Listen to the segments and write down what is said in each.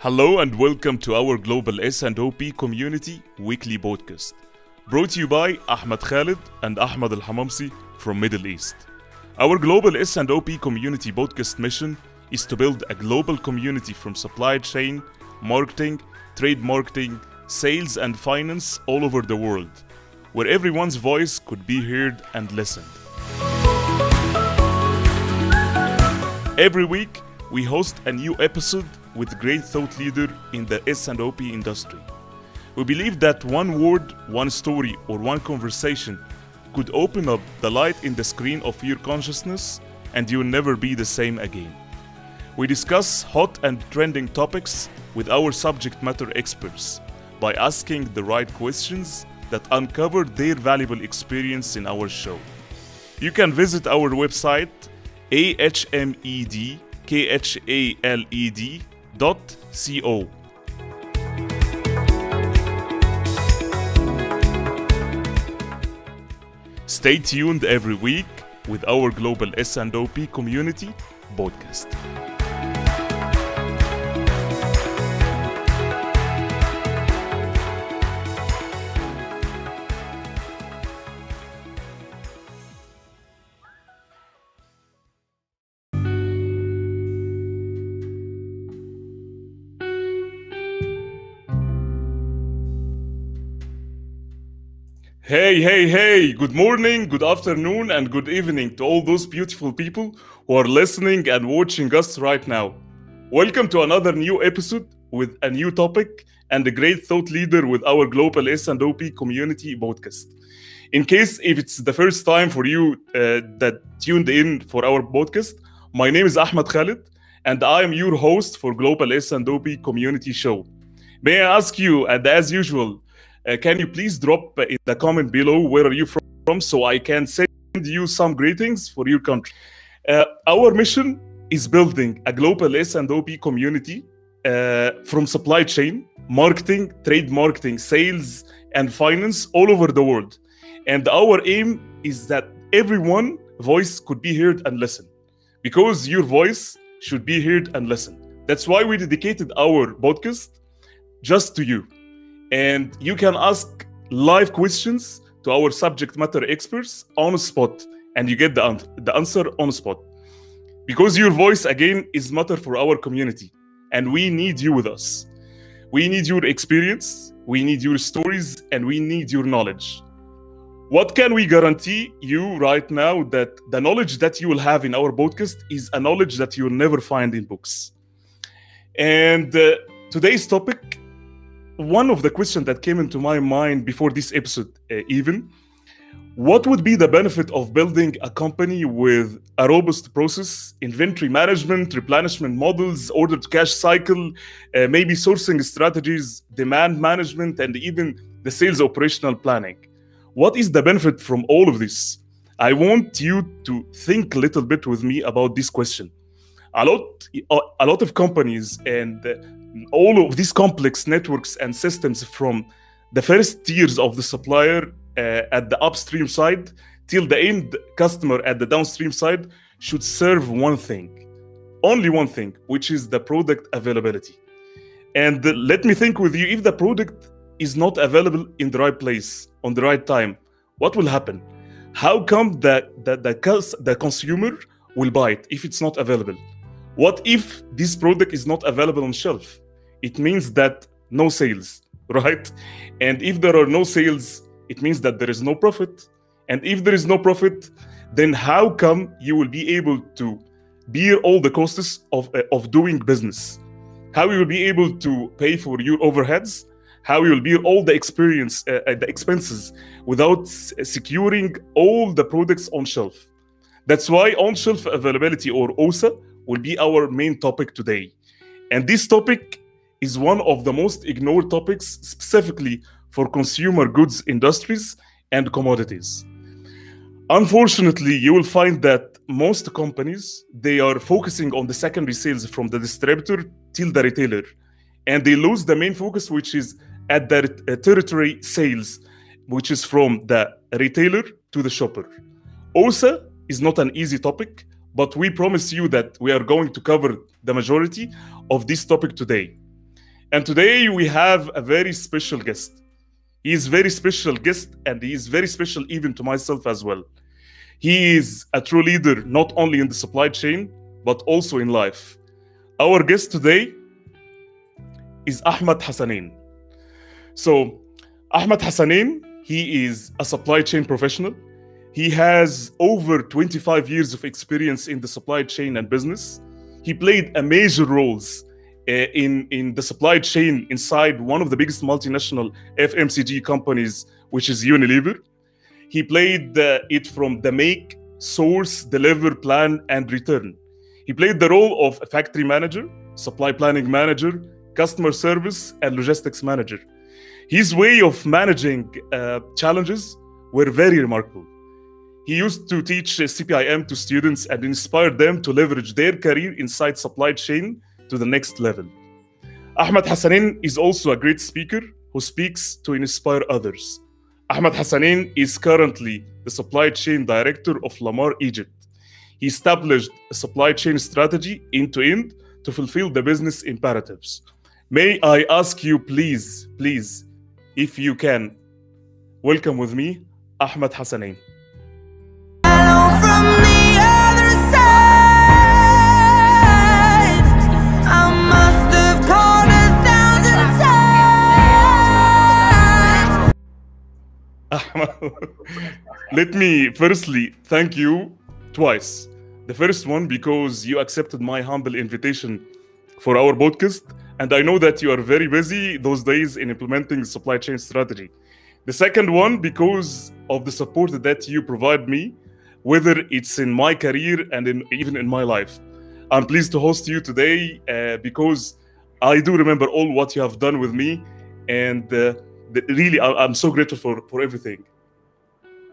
Hello and welcome to our Global S&OP Community Weekly Podcast. Brought to you by Ahmed Khalid and Ahmed Al-Hamamsi from Middle East. Our Global S&OP Community Podcast mission is to build a global community from supply chain, marketing, trade marketing, sales and finance all over the world, where everyone's voice could be heard and listened. Every week, we host a new episode with great thought leader in the S&OP industry. We believe that one word, one story, or one conversation could open up the light in the screen of your consciousness and you'll never be the same again. We discuss hot and trending topics with our subject matter experts by asking the right questions that uncover their valuable experience in our show. You can visit our website ahmedkhaled Stay tuned every week with our Global S&OP Community podcast. Hey, hey, hey, good morning, good afternoon, and good evening to all those beautiful people who are listening and watching us right now. Welcome to another new episode with a new topic and a great thought leader with our Global S&OP Community podcast. In case if it's the first time for you uh, that tuned in for our podcast, my name is Ahmed Khalid, and I am your host for Global S&OP Community Show. May I ask you, and as usual, can you please drop in the comment below where are you from so I can send you some greetings for your country. Uh, our mission is building a global S&OP community uh, from supply chain, marketing, trade marketing, sales, and finance all over the world. And our aim is that everyone voice could be heard and listened because your voice should be heard and listened. That's why we dedicated our podcast just to you and you can ask live questions to our subject matter experts on spot and you get the, an- the answer on spot. Because your voice again is matter for our community and we need you with us. We need your experience we need your stories and we need your knowledge. What can we guarantee you right now that the knowledge that you will have in our podcast is a knowledge that you'll never find in books? And uh, today's topic one of the questions that came into my mind before this episode uh, even what would be the benefit of building a company with a robust process inventory management replenishment models order to cash cycle uh, maybe sourcing strategies demand management and even the sales operational planning? What is the benefit from all of this? I want you to think a little bit with me about this question. A lot a lot of companies and uh, all of these complex networks and systems from the first tiers of the supplier uh, at the upstream side till the end customer at the downstream side should serve one thing only one thing which is the product availability. And let me think with you if the product is not available in the right place on the right time what will happen? How come that the, the, the consumer will buy it if it's not available what if this product is not available on shelf? It means that no sales, right? And if there are no sales, it means that there is no profit. And if there is no profit, then how come you will be able to bear all the costs of, uh, of doing business? How you will be able to pay for your overheads? How you will bear all the experience, uh, uh, the expenses without securing all the products on shelf? That's why on-shelf availability or OSA will be our main topic today. And this topic is one of the most ignored topics specifically for consumer goods industries and commodities. Unfortunately, you will find that most companies they are focusing on the secondary sales from the distributor till the retailer and they lose the main focus which is at the uh, tertiary sales which is from the retailer to the shopper. Also is not an easy topic but we promise you that we are going to cover the majority of this topic today. And today we have a very special guest. He is very special guest and he is very special even to myself as well. He is a true leader not only in the supply chain but also in life. Our guest today is Ahmad Hassanin. So, Ahmad Hassanin, he is a supply chain professional. He has over 25 years of experience in the supply chain and business. He played a major roles uh, in, in the supply chain inside one of the biggest multinational FMCG companies, which is Unilever. He played uh, it from the make, source, deliver, plan, and return. He played the role of a factory manager, supply planning manager, customer service, and logistics manager. His way of managing uh, challenges were very remarkable. He used to teach uh, CPIM to students and inspire them to leverage their career inside supply chain to the next level. Ahmad Hassanin is also a great speaker who speaks to inspire others. Ahmad Hassanin is currently the supply chain director of Lamar Egypt. He established a supply chain strategy end to end to fulfill the business imperatives. May I ask you, please, please, if you can, welcome with me Ahmad Hassanin. let me firstly thank you twice. The first one because you accepted my humble invitation for our podcast, and I know that you are very busy those days in implementing the supply chain strategy. The second one because of the support that you provide me, whether it's in my career and in, even in my life. I'm pleased to host you today uh, because I do remember all what you have done with me, and uh, really I, I'm so grateful for, for everything.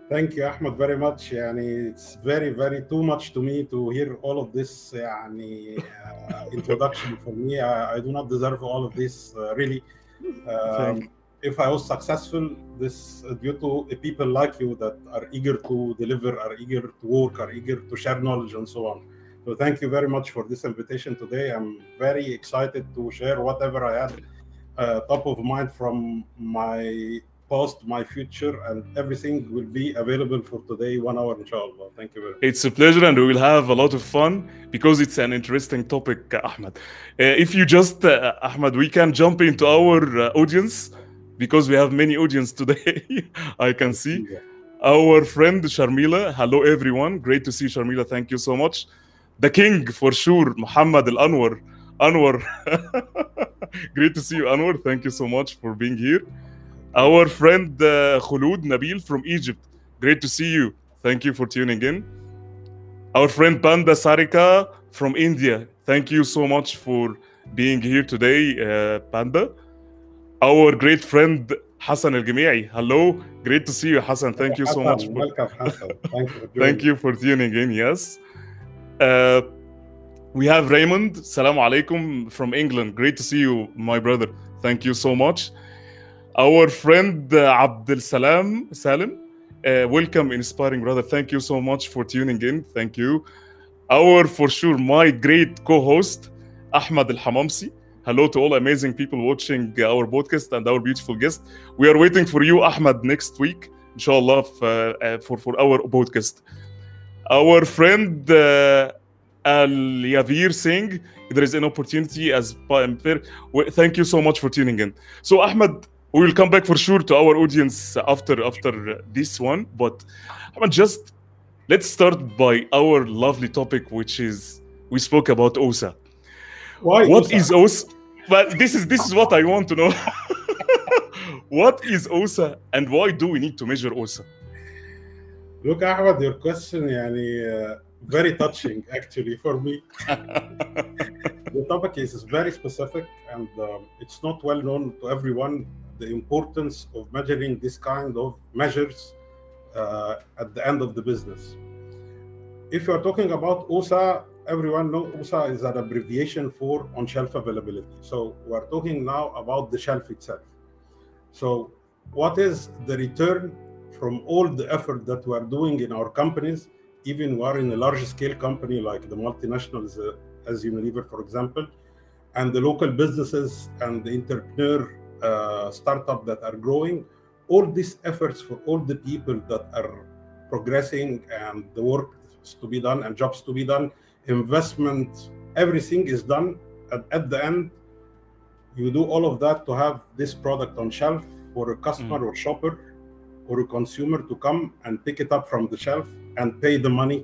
Thank you, Ahmed, very much. Yani, it's very, very too much to me to hear all of this yani, uh, introduction for me. I, I do not deserve all of this, uh, really. Um, if I was successful, this uh, due to people like you that are eager to deliver, are eager to work, are eager to share knowledge, and so on. So thank you very much for this invitation today. I'm very excited to share whatever I had uh, top of mind from my past, my future, and everything will be available for today, one hour, inshallah. Thank you very much. It's a pleasure, and we will have a lot of fun because it's an interesting topic, uh, Ahmed. Uh, if you just, uh, Ahmed, we can jump into our uh, audience because we have many audience today. I can see our friend Sharmila. Hello, everyone. Great to see Sharmila. Thank you so much. The king, for sure, Muhammad Al Anwar. Anwar. Great to see you, Anwar. Thank you so much for being here. Our friend uh, Khulud Nabil from Egypt. Great to see you. Thank you for tuning in. Our friend Panda Sarika from India. Thank you so much for being here today, uh, Panda. Our great friend Hassan Al Gami'i. Hello. Great to see you, Hassan. Thank you so much. For, Welcome, Hassan. Thank you. For thank you for tuning in. Yes. Uh, we have Raymond. Salam alaikum from England. Great to see you, my brother. Thank you so much. Our friend uh, Abdul Salam Salim. Uh, welcome, inspiring brother. Thank you so much for tuning in. Thank you. Our, for sure, my great co host, Ahmad Al Hamamsi. Hello to all amazing people watching our podcast and our beautiful guest. We are waiting for you, Ahmad, next week, inshallah, f- uh, uh, for, for our podcast. Our friend uh, Al Yavir Singh, there is an opportunity as Thank you so much for tuning in. So, Ahmed, we will come back for sure to our audience after after this one. But Ahmad, just let's start by our lovely topic, which is we spoke about OSA. Why? What OSA? is OSA? But this is this is what I want to know. what is OSA and why do we need to measure OSA? Look, Ahmed, your question yani, uh, very touching actually for me. the topic is very specific and um, it's not well known to everyone the importance of measuring this kind of measures uh, at the end of the business. If you are talking about OSA, everyone knows OSA is an abbreviation for on shelf availability. So we're talking now about the shelf itself. So, what is the return from all the effort that we are doing in our companies? Even we are in a large scale company like the multinationals, uh, as Unilever, for example, and the local businesses and the entrepreneur uh, startup that are growing, all these efforts for all the people that are progressing and the work to be done and jobs to be done, investment, everything is done. And at the end, you do all of that to have this product on shelf for a customer or shopper or a consumer to come and pick it up from the shelf and pay the money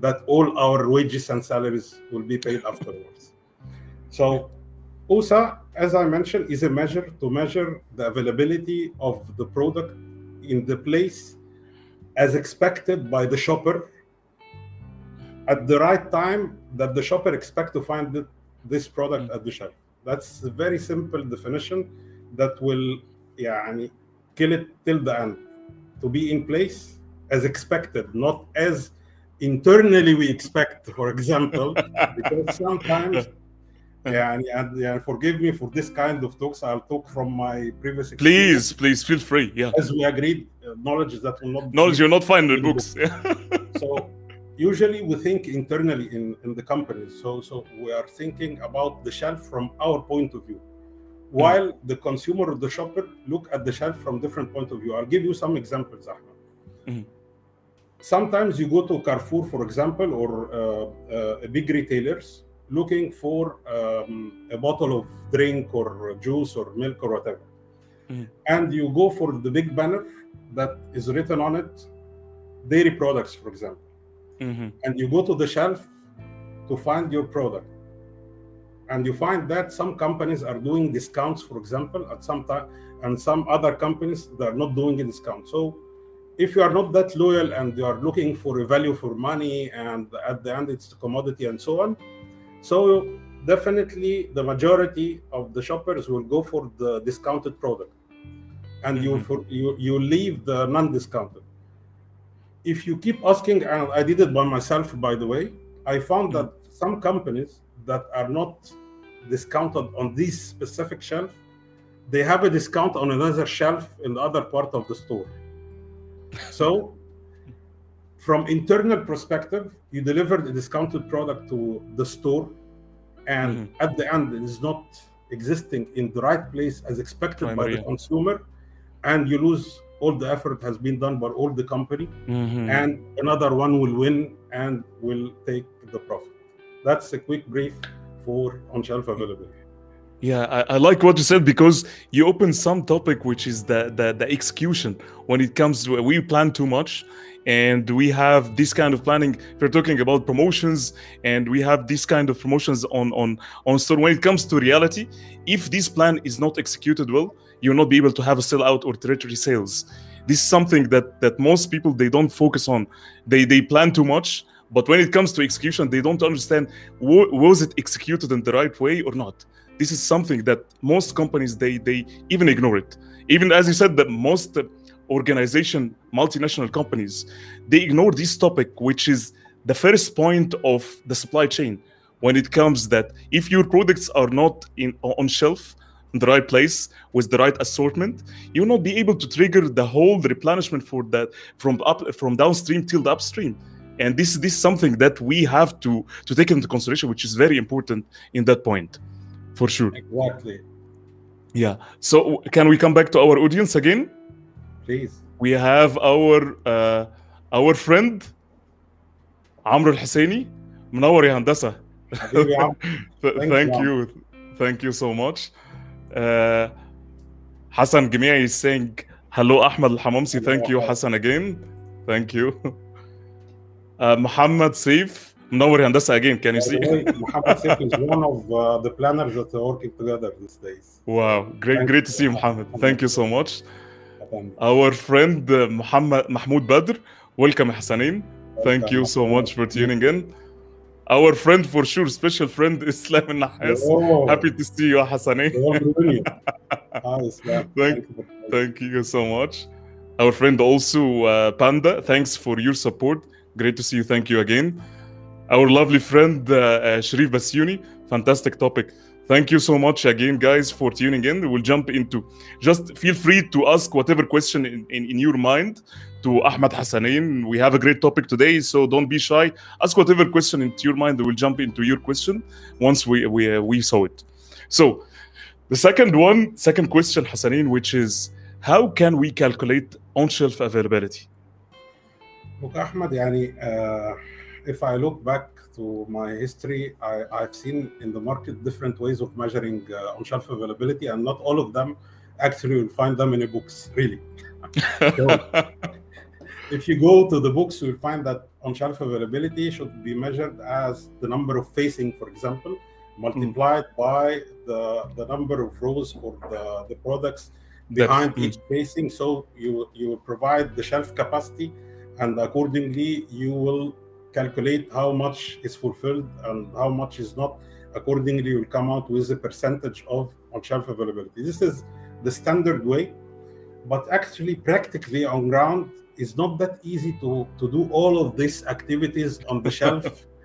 that all our wages and salaries will be paid afterwards. So OSA, as I mentioned, is a measure to measure the availability of the product in the place as expected by the shopper at the right time that the shopper expect to find it, this product at the shelf. That's a very simple definition that will yeah, I mean, kill it till the end to be in place as expected, not as internally we expect, for example, because sometimes yeah, and, and forgive me for this kind of talks. I'll talk from my previous experience. Please, please feel free. Yeah. As we agreed, uh, knowledge that will not Knowledge you'll not find in books. so usually we think internally in, in the companies. So so we are thinking about the shelf from our point of view. While the consumer or the shopper look at the shelf from different point of view. I'll give you some examples, Ahmed. Mhm. Sometimes you go to Carrefour, for example, or uh, uh, big retailers looking for um, a bottle of drink or juice or milk or whatever. Mhm. And you go for the big banner that is written on it dairy products, for example. Mhm. And you go to the shelf to find your product. And you find that some companies are doing discounts, for example, at some time, and some other companies they are not doing a discount. So if you are not that loyal and you are looking for a value for money and at the end it's a commodity and so on, so definitely the majority of the shoppers will go for the discounted product, and you Mhm. for, you you leave the non-discounted. If you keep asking, and I did it by myself, by the way, I found that some companies that are not discounted on this specific shelf, they have a discount on another shelf in the other part of the store. So from internal perspective, you delivered a discounted product to the store, and Mhm. at the end, it is not existing in the right place as expected by the consumer, and you lose all the effort has been done by all the company, Mhm. and another one will win and will take the profit. That's a quick brief for on-shelf availability. Yeah, I, I like what you said because you opened some topic which is the, the the execution when it comes to we plan too much and we have this kind of planning. We're talking about promotions and we have this kind of promotions on on on store. When it comes to reality, if this plan is not executed well, you'll not be able to have a sellout or tertiary sales. This is something that that most people they don't focus on. They they plan too much, but when it comes to execution, they don't understand wa- was it executed in the right way or not. This is something that most companies they they even ignore it. Even as you said that most organization multinational companies they ignore this topic which is the first point of the supply chain. When it comes that if your products are not in on shelf in the right place with the right assortment you will not be able to trigger the whole replenishment for that from up from downstream till the upstream and this this is something that we have to to take into consideration which is very important in that point for sure Exactly. yeah so can we come back to our audience again Please. we have our uh, our friend عمرو الحسيني منور يا هندسه حبيبي يا عم. Th- Thank thank you. you thank you so much uh, Hassan Gemiai is saying hello Ahmed Al-Hamamsi thank you Hello. Hassan again thank you uh, Muhammad Saif Mnower Handasa again, can you see? Muhammad Saif is one of uh, the planners that are working together these days. Wow, great, Thank great you. to see you, Muhammad. Thank you so much. Our friend uh, Muhammad Mahmoud Badr, welcome Hassanin. Thank you so much for tuning in. Our friend for sure, special friend Islam Nahas. Happy to see you, Hassanin. thank, thank you so much. Our friend also uh, Panda, thanks for your support. Great to see you. Thank you again. Our lovely friend, uh, uh, Sharif. Fantastic topic. Thank you so much again, guys, for tuning in. We'll jump into. Just feel free to ask whatever question in, in, in your mind to Ahmad Hassanin. We have a great topic today, so don't be shy. Ask whatever question into your mind. We'll jump into your question once we we, uh, we saw it. So, the second one, second question, Hassanin, which is how can we calculate on-shelf availability? Look, Ahmed, yani, uh, if I look back to my history, I, have seen in the market different ways of measuring uh, on shelf availability, and not all of them actually you'll find them in the books, really. so, if you go to the books, you'll find that on shelf availability should be measured as the number of facing, for example, multiplied mm. by the, the number of rows or the, the products behind That's, each mm. facing. So you, you provide the shelf capacity and accordingly you will calculate how much is fulfilled and how much is not. Accordingly, you will come out with a percentage of on-shelf availability. This is the standard way, but actually, practically on ground, it's not that easy to to do all of these activities on the shelf.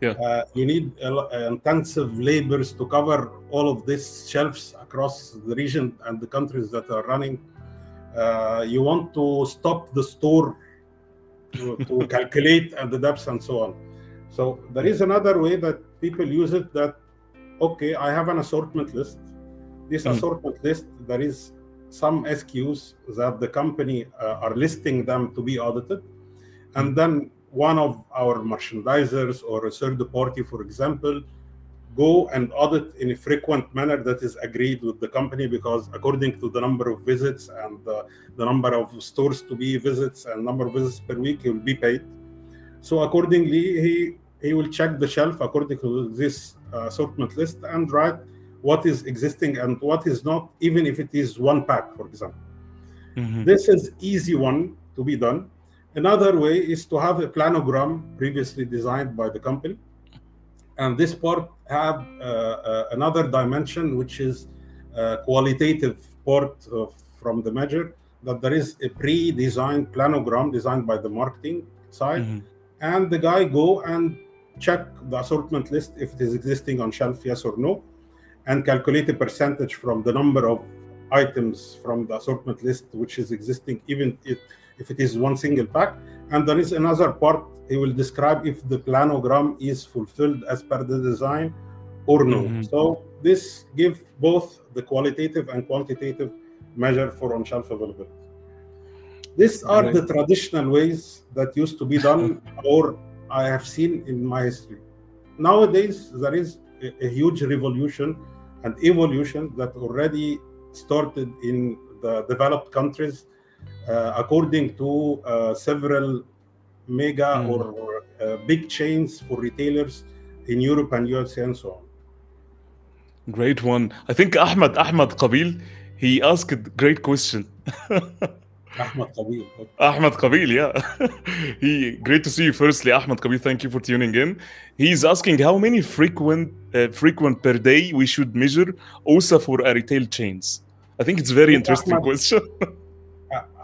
Yeah. Uh, you need uh, intensive labors to cover all of these shelves across the region and the countries that are running. Uh, you want to stop the store to, to calculate and the depths and so on. So there is another way that people use it that okay, I have an assortment list. This Mm. assortment list, there is some SKUs that the company uh, are listing them to be audited, and then one of our merchandisers or a third party, for example, go and audit in a frequent manner that is agreed with the company because according to the number of visits and uh, the number of stores to be visits and number of visits per week, he will be paid. So accordingly, he he will check the shelf according to this uh, assortment list and write what is existing and what is not, even if it is one pack, for example. Mhm. This is easy one to be done. Another way is to have a planogram previously designed by the company, and this part have uh, uh, another dimension which is uh, qualitative part of, from the measure that there is a pre-designed planogram designed by the marketing side, Mhm. and the guy go and check the assortment list if it is existing on shelf, yes or no, and calculate a percentage from the number of items from the assortment list which is existing, even if, if it is one single pack. And there is another part he will describe if the planogram is fulfilled as per the design or no. Mhm. So this give both the qualitative and quantitative measure for on-shelf availability. These are the traditional ways that used to be done or I have seen in my history. Nowadays, there is a, a huge revolution and evolution that already started in the developed countries according to uh, several mega Mm. or, uh, big chains for retailers in Europe and USA and so on. Great one. I think Ahmed Ahmed Qabil, he asked a great question. Ahmed Qabil. Ahmed Qabil, yeah. he great to see you. Firstly, Ahmed Qabil, thank you for tuning in. He's asking how many frequent uh, frequent per day we should measure OSA for a retail chains. I think it's a very interesting Ahmed, question.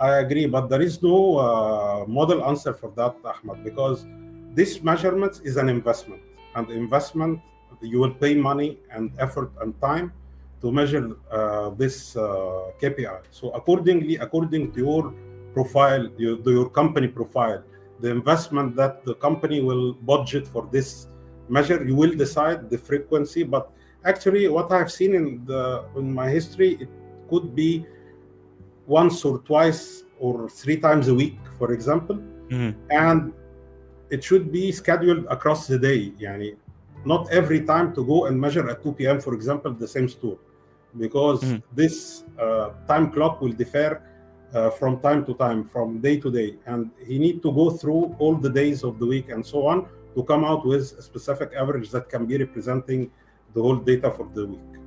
I- agree, but there is no uh, model answer for that, Ahmed, because this measurement is an investment, and investment you will pay money and effort and time to measure uh, this uh, KPI. So accordingly, according to your profile, your, to your company profile, the investment that the company will budget for this measure, you will decide the frequency. But actually, what I've seen in the in my history, it could be once or twice or three times a week, for example, Mhm. and it should be scheduled across the day. Yani, not every time to go and measure at 2 p.m., for example, the same store, because Mhm. this uh, time clock will differ uh, from time to time, from day to day, and he need to go through all the days of the week and so on to come out with a specific average that can be representing the whole data for the week.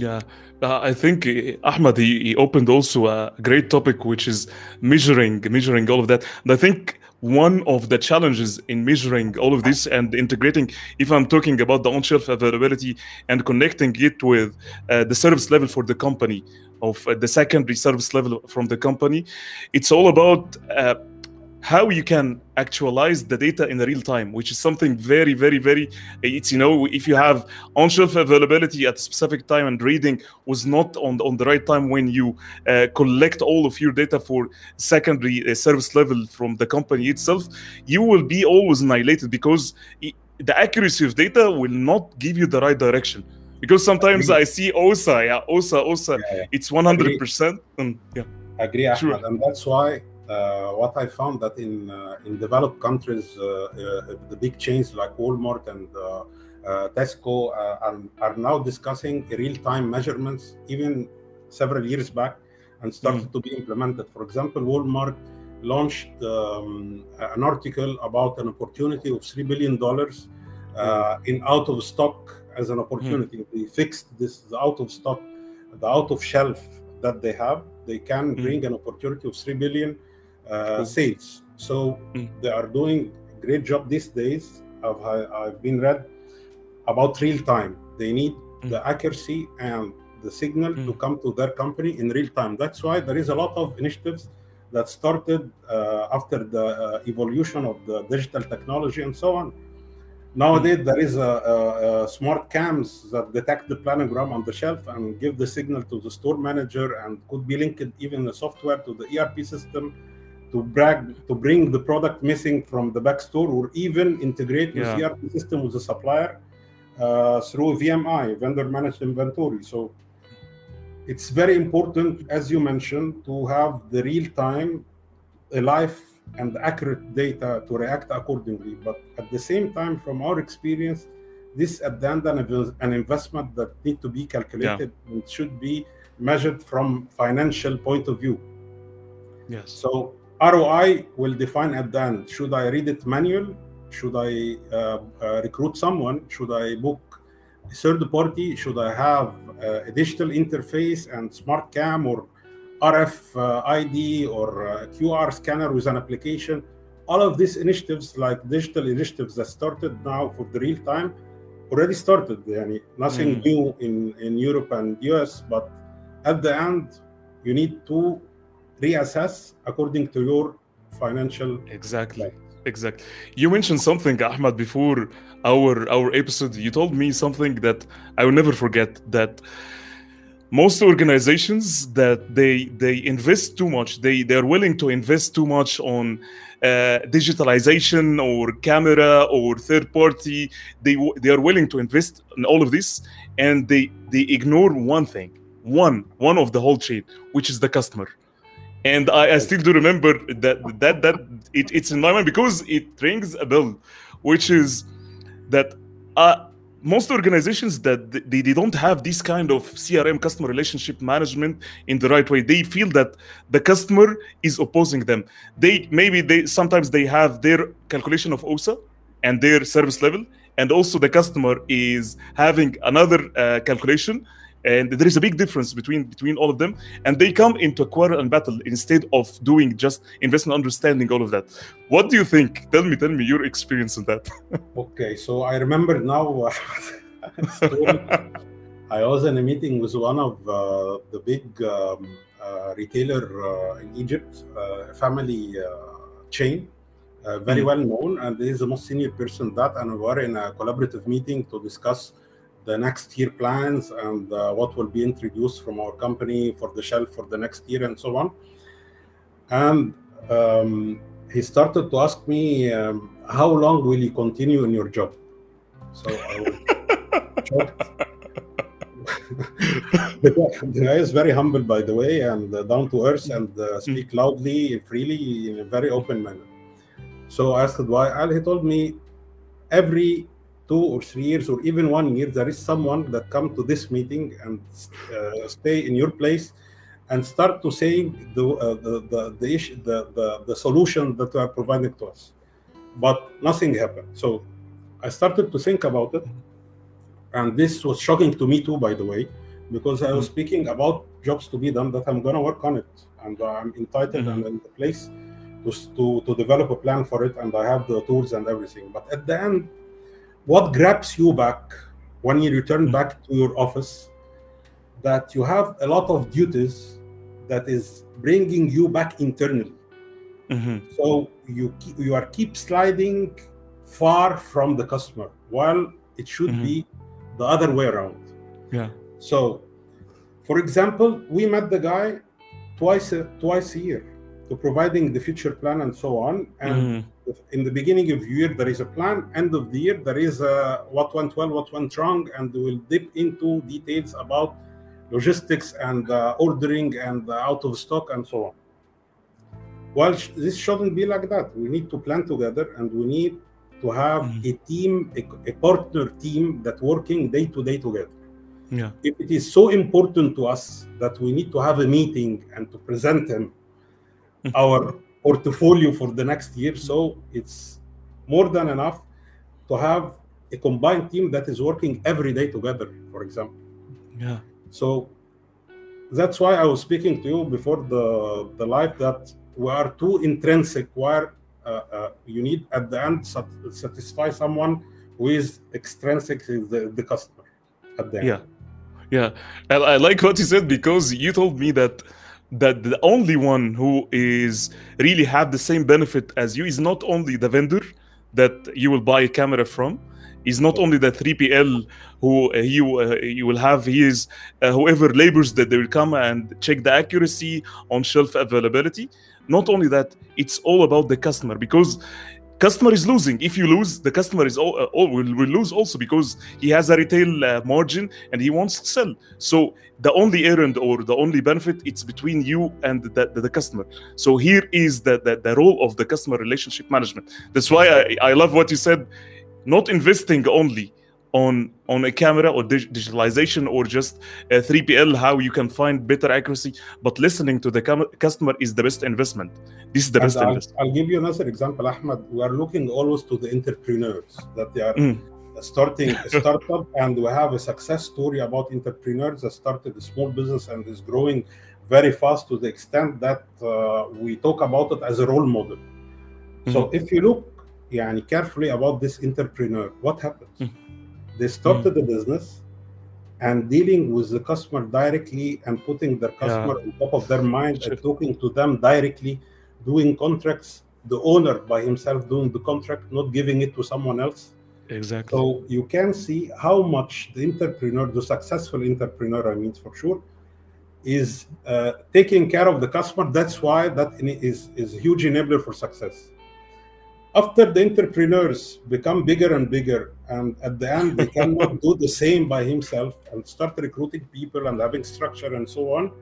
Yeah, uh, I think uh, Ahmed he, he opened also a great topic, which is measuring, measuring all of that. And I think one of the challenges in measuring all of this and integrating, if I'm talking about the on-shelf availability and connecting it with uh, the service level for the company, of uh, the secondary service level from the company, it's all about uh, how you can actualize the data in real time, which is something very, very, very. It's you know if you have on-shelf availability at a specific time and reading was not on on the right time when you uh, collect all of your data for secondary uh, service level from the company itself, you will be always annihilated because i- the accuracy of data will not give you the right direction. Because sometimes Agree. I see OSA, yeah, OSA, OSA, Yeah, yeah. it's 100%. And yeah, I agree, Sure. Ahmed, and that's why what I found that in uh, in developed countries, uh, uh, the big chains like Walmart and uh, uh, Tesco uh, are, are now discussing real-time measurements, even several years back, and started to be implemented. For example, Walmart launched um, an article about an opportunity of three billion dollars uh, in out of stock as an opportunity. They fixed this the out of stock, the out of shelf that they have. They can Mm. bring an opportunity of three billion uh, sales. So Mm. they are doing a great job these days. I've, I've been read about real time. They need Mm. the accuracy and the signal to Mm. come to their company in real time. That's why there is a lot of initiatives that started uh, after the uh, evolution of the digital technology and so on. Nowadays, there is a, a, a smart cams that detect the planogram on the shelf and give the signal to the store manager, and could be linked even the software to the ERP system to brag to bring the product missing from the back store, or even integrate with Yeah. ERP system with the supplier uh, through VMI, vendor managed inventory. So it's very important, as you mentioned, to have the real time, live and accurate data to react accordingly. But at the same time, from our experience, this at the end an an investment that need to be calculated and should be measured from financial point of view. yes. So ROI will define at the end. Should I read it manual? Should I uh, uh, recruit someone? Should I book a third party? Should I have uh, a digital interface and smart cam or RF uh, ID or uh, QR scanner with an application? All of these initiatives, like digital initiatives that started now for the real time, already started. Yani nothing Mm. new in, in Europe and US, but at the end, you need to reassess according to your financial Exactly. Exactly. You mentioned something, Ahmad, before our our episode. You told me something that I will never forget. That most organizations that they they invest too much. They they are willing to invest too much on uh, digitalization or camera or third party. They they are willing to invest in all of this, and they they ignore one thing, one one of the whole chain, which is the customer and I, I still do remember that that that it, it's in my mind because it rings a bell, which is that uh, most organizations that they, they don't have this kind of CRM customer relationship management in the right way. They feel that the customer is opposing them. They maybe they sometimes they have their calculation of OSA and their service level, and also the customer is having another uh, calculation and there is a big difference between between all of them. And they come into a quarrel and battle instead of doing just investment understanding all of that. What do you think? Tell me tell me your experience in that. Okay, so I remember now. I was in a meeting with one of uh, the big um, uh, retailer uh, in Egypt, uh, a family uh, chain, uh, very Mm. well known, and he is the most senior person that, and we were in a collaborative meeting to discuss the next year plans and uh, what will be introduced from our company for the shelf for the next year and so on. And um, he started to ask me, um, "How long will you continue in your job?" So I was the, guy, the guy is very humble, by the way, and uh, down to earth, and uh, speak loudly, freely, in a very open manner. So I asked why, and he told me every two or three years, or even one year, there is someone that come to this meeting and uh, stay in your place and start to saying the uh, the the the, issue, the the the solution that you are providing to us, but nothing happened. So I started to think about it, and this was shocking to me too, by the way, because I was speaking about jobs to be done that I'm gonna work on it, and I'm entitled Mhm. and in the place to, to to develop a plan for it, and I have the tools and everything. But at the end, what grabs you back when you return Mhm. back to your office, that you have a lot of duties that is bringing you back internally. Mhm. So you you are keep sliding far from the customer, while it should Mhm. be the other way around. Yeah. So, for example, we met the guy twice a, twice a year. To providing the future plan and so on. And Mhm. in the beginning of the year, there is a plan. End of the year, there is a what went well, what went wrong, and we'll dip into details about logistics and uh, ordering and uh, out of stock and so on. Well, sh- this shouldn't be like that. We need to plan together, and we need to have Mhm. a team, a, a partner team that working day to day together Yeah. if it is so important to us that we need to have a meeting and to present him our portfolio for the next year, so it's more than enough to have a combined team that is working every day together, for example. Yeah. So that's why I was speaking to you before the, the live that we are too intrinsic where uh, uh, you need at the end sat- satisfy someone who is extrinsic is the, the customer at the end. Yeah. Yeah. I, I like what you said because you told me that that the only one who is really have the same benefit as you is not only the vendor that you will buy a camera from is not only the 3PL who uh, you uh, you will have his uh, whoever labors that they will come and check the accuracy on shelf availability. Not only that it's all about the customer because customer is losing. If you lose the customer is all, uh, all will, will lose also because he has a retail uh, margin and he wants to sell. So the only errand or the only benefit it's between you and the, the, the customer. So here is the, the, the role of the customer relationship management. That's why I, I love what you said not investing only on on a camera or dig- digitalization or just a 3pl how you can find better accuracy but listening to the cam- customer is the best investment this is the And best I'll, investment I'll give you another example, Ahmed. We are looking always to the entrepreneurs that they are Mm. starting a startup, and we have a success story about entrepreneurs that started a small business and is growing very fast to the extent that uh, we talk about it as a role model. So if you look يعني, carefully about this entrepreneur, what happens? Mm. they started the business and dealing with the customer directly and putting their customer on top of their mind Sure. and talking to them directly, doing contracts, the owner by himself doing the contract, not giving it to someone else. exactly So you can see how much the entrepreneur, the successful entrepreneur, I mean for sure, is uh, taking care of the customer. That's why that is is is a huge enabler for success. After the entrepreneurs become bigger and bigger, and at the end they cannot do the same by himself and start recruiting people and having structure and so on.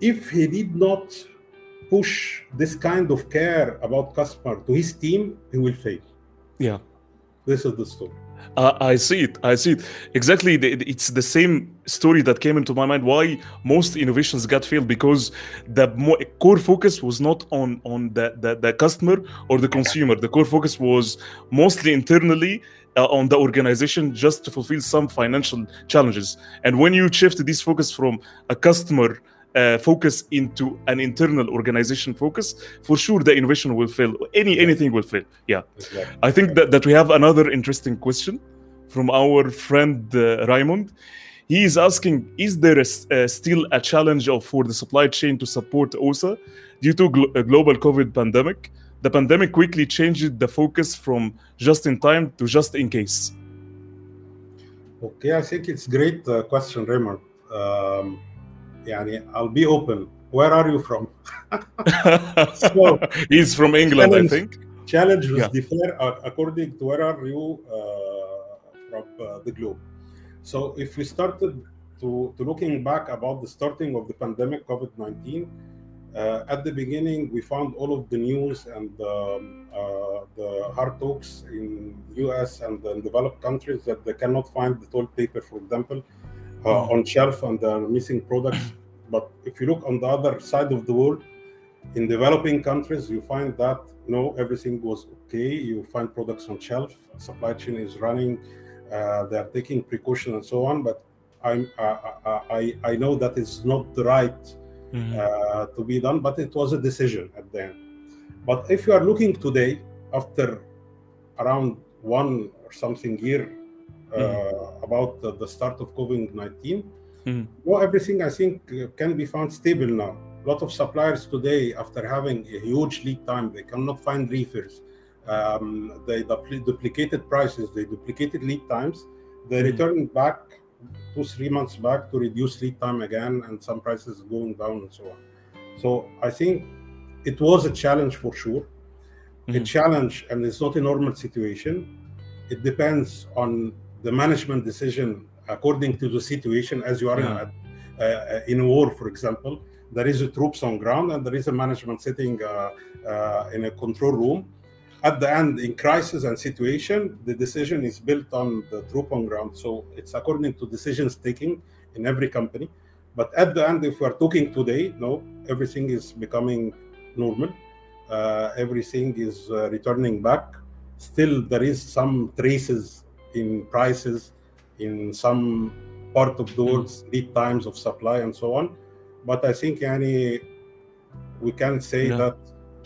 If he did not push this kind of care about customer to his team, he will fail. yeah This is the story. Uh, I see it. I see it. Exactly. It's the same story that came into my mind. Why most innovations got failed because the mo- core focus was not on on the, the the customer or the consumer. The core focus was mostly internally uh, on the organization just to fulfill some financial challenges. And when you shift this focus from a customer uh, focus into an internal organization focus, for sure the innovation will fail. Any anything will fail. Yeah. Exactly. I think that, that we have another interesting question from our friend uh, Raymond He is asking Is there a s- uh, still a challenge of, for the supply chain to support OSA due to glo- a global COVID pandemic? The pandemic quickly changed the focus from just in time to just in case. Okay, I think it's great uh, question, Raymond. Um, يعني, I'll be open. Where are you from? So- He's from England, I Challenge. think. Challenge was Yeah. differ uh, according to where are you uh, from uh, the globe. So if we started to, to looking back about the starting of the pandemic COVID-19, uh, at the beginning we found all of the news and um, uh, the hard talks in US and in developed countries that they cannot find the toilet paper, for example, uh, Mm. on shelf and they're missing products. But if you look on the other side of the world, in developing countries, you find that no, everything was okay. You find products on shelf, supply chain is running, uh, they are taking precaution and so on. But I'm, uh, I, I, I know that is not the right Mhm. uh, to be done, but it was a decision at the end. But if you are looking today, after around one or something year uh, about the, the start of COVID 19, Mhm. well, everything I think uh, can be found stable now. A lot of suppliers today, after having a huge lead time, they cannot find refills. Um, they dupli- duplicated prices, they duplicated lead times. They Mhm. returned back two, three months back to reduce lead time again, and some prices going down and so on. So I think it was a challenge for sure. A Mhm. challenge, and it's not a normal situation. It depends on the management decision according to the situation. As you are in, Yeah. a, uh, in war, for example, there is a troops on ground and there is a management sitting uh, uh, in a control room. At the end, in crisis and situation, the decision is built on the troop on ground. So it's according to decisions taking in every company. But at the end, if we're talking today, no, everything is becoming normal. Uh, everything is uh, returning back. Still, there is some traces in prices, in some part of the world, lead times of supply and so on. But I think, yani, we can say Yeah. that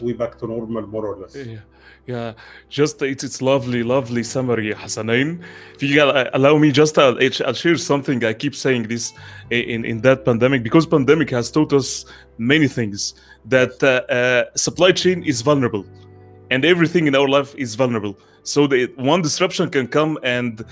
we back to normal more or less. Yeah, yeah. Just it's it's lovely, lovely summary, Hassanain. If you uh, allow me, just I'll, I'll share something. I keep saying this in in that pandemic because pandemic has taught us many things. That uh, uh, supply chain is vulnerable, and everything in our life is vulnerable. So the one disruption can come and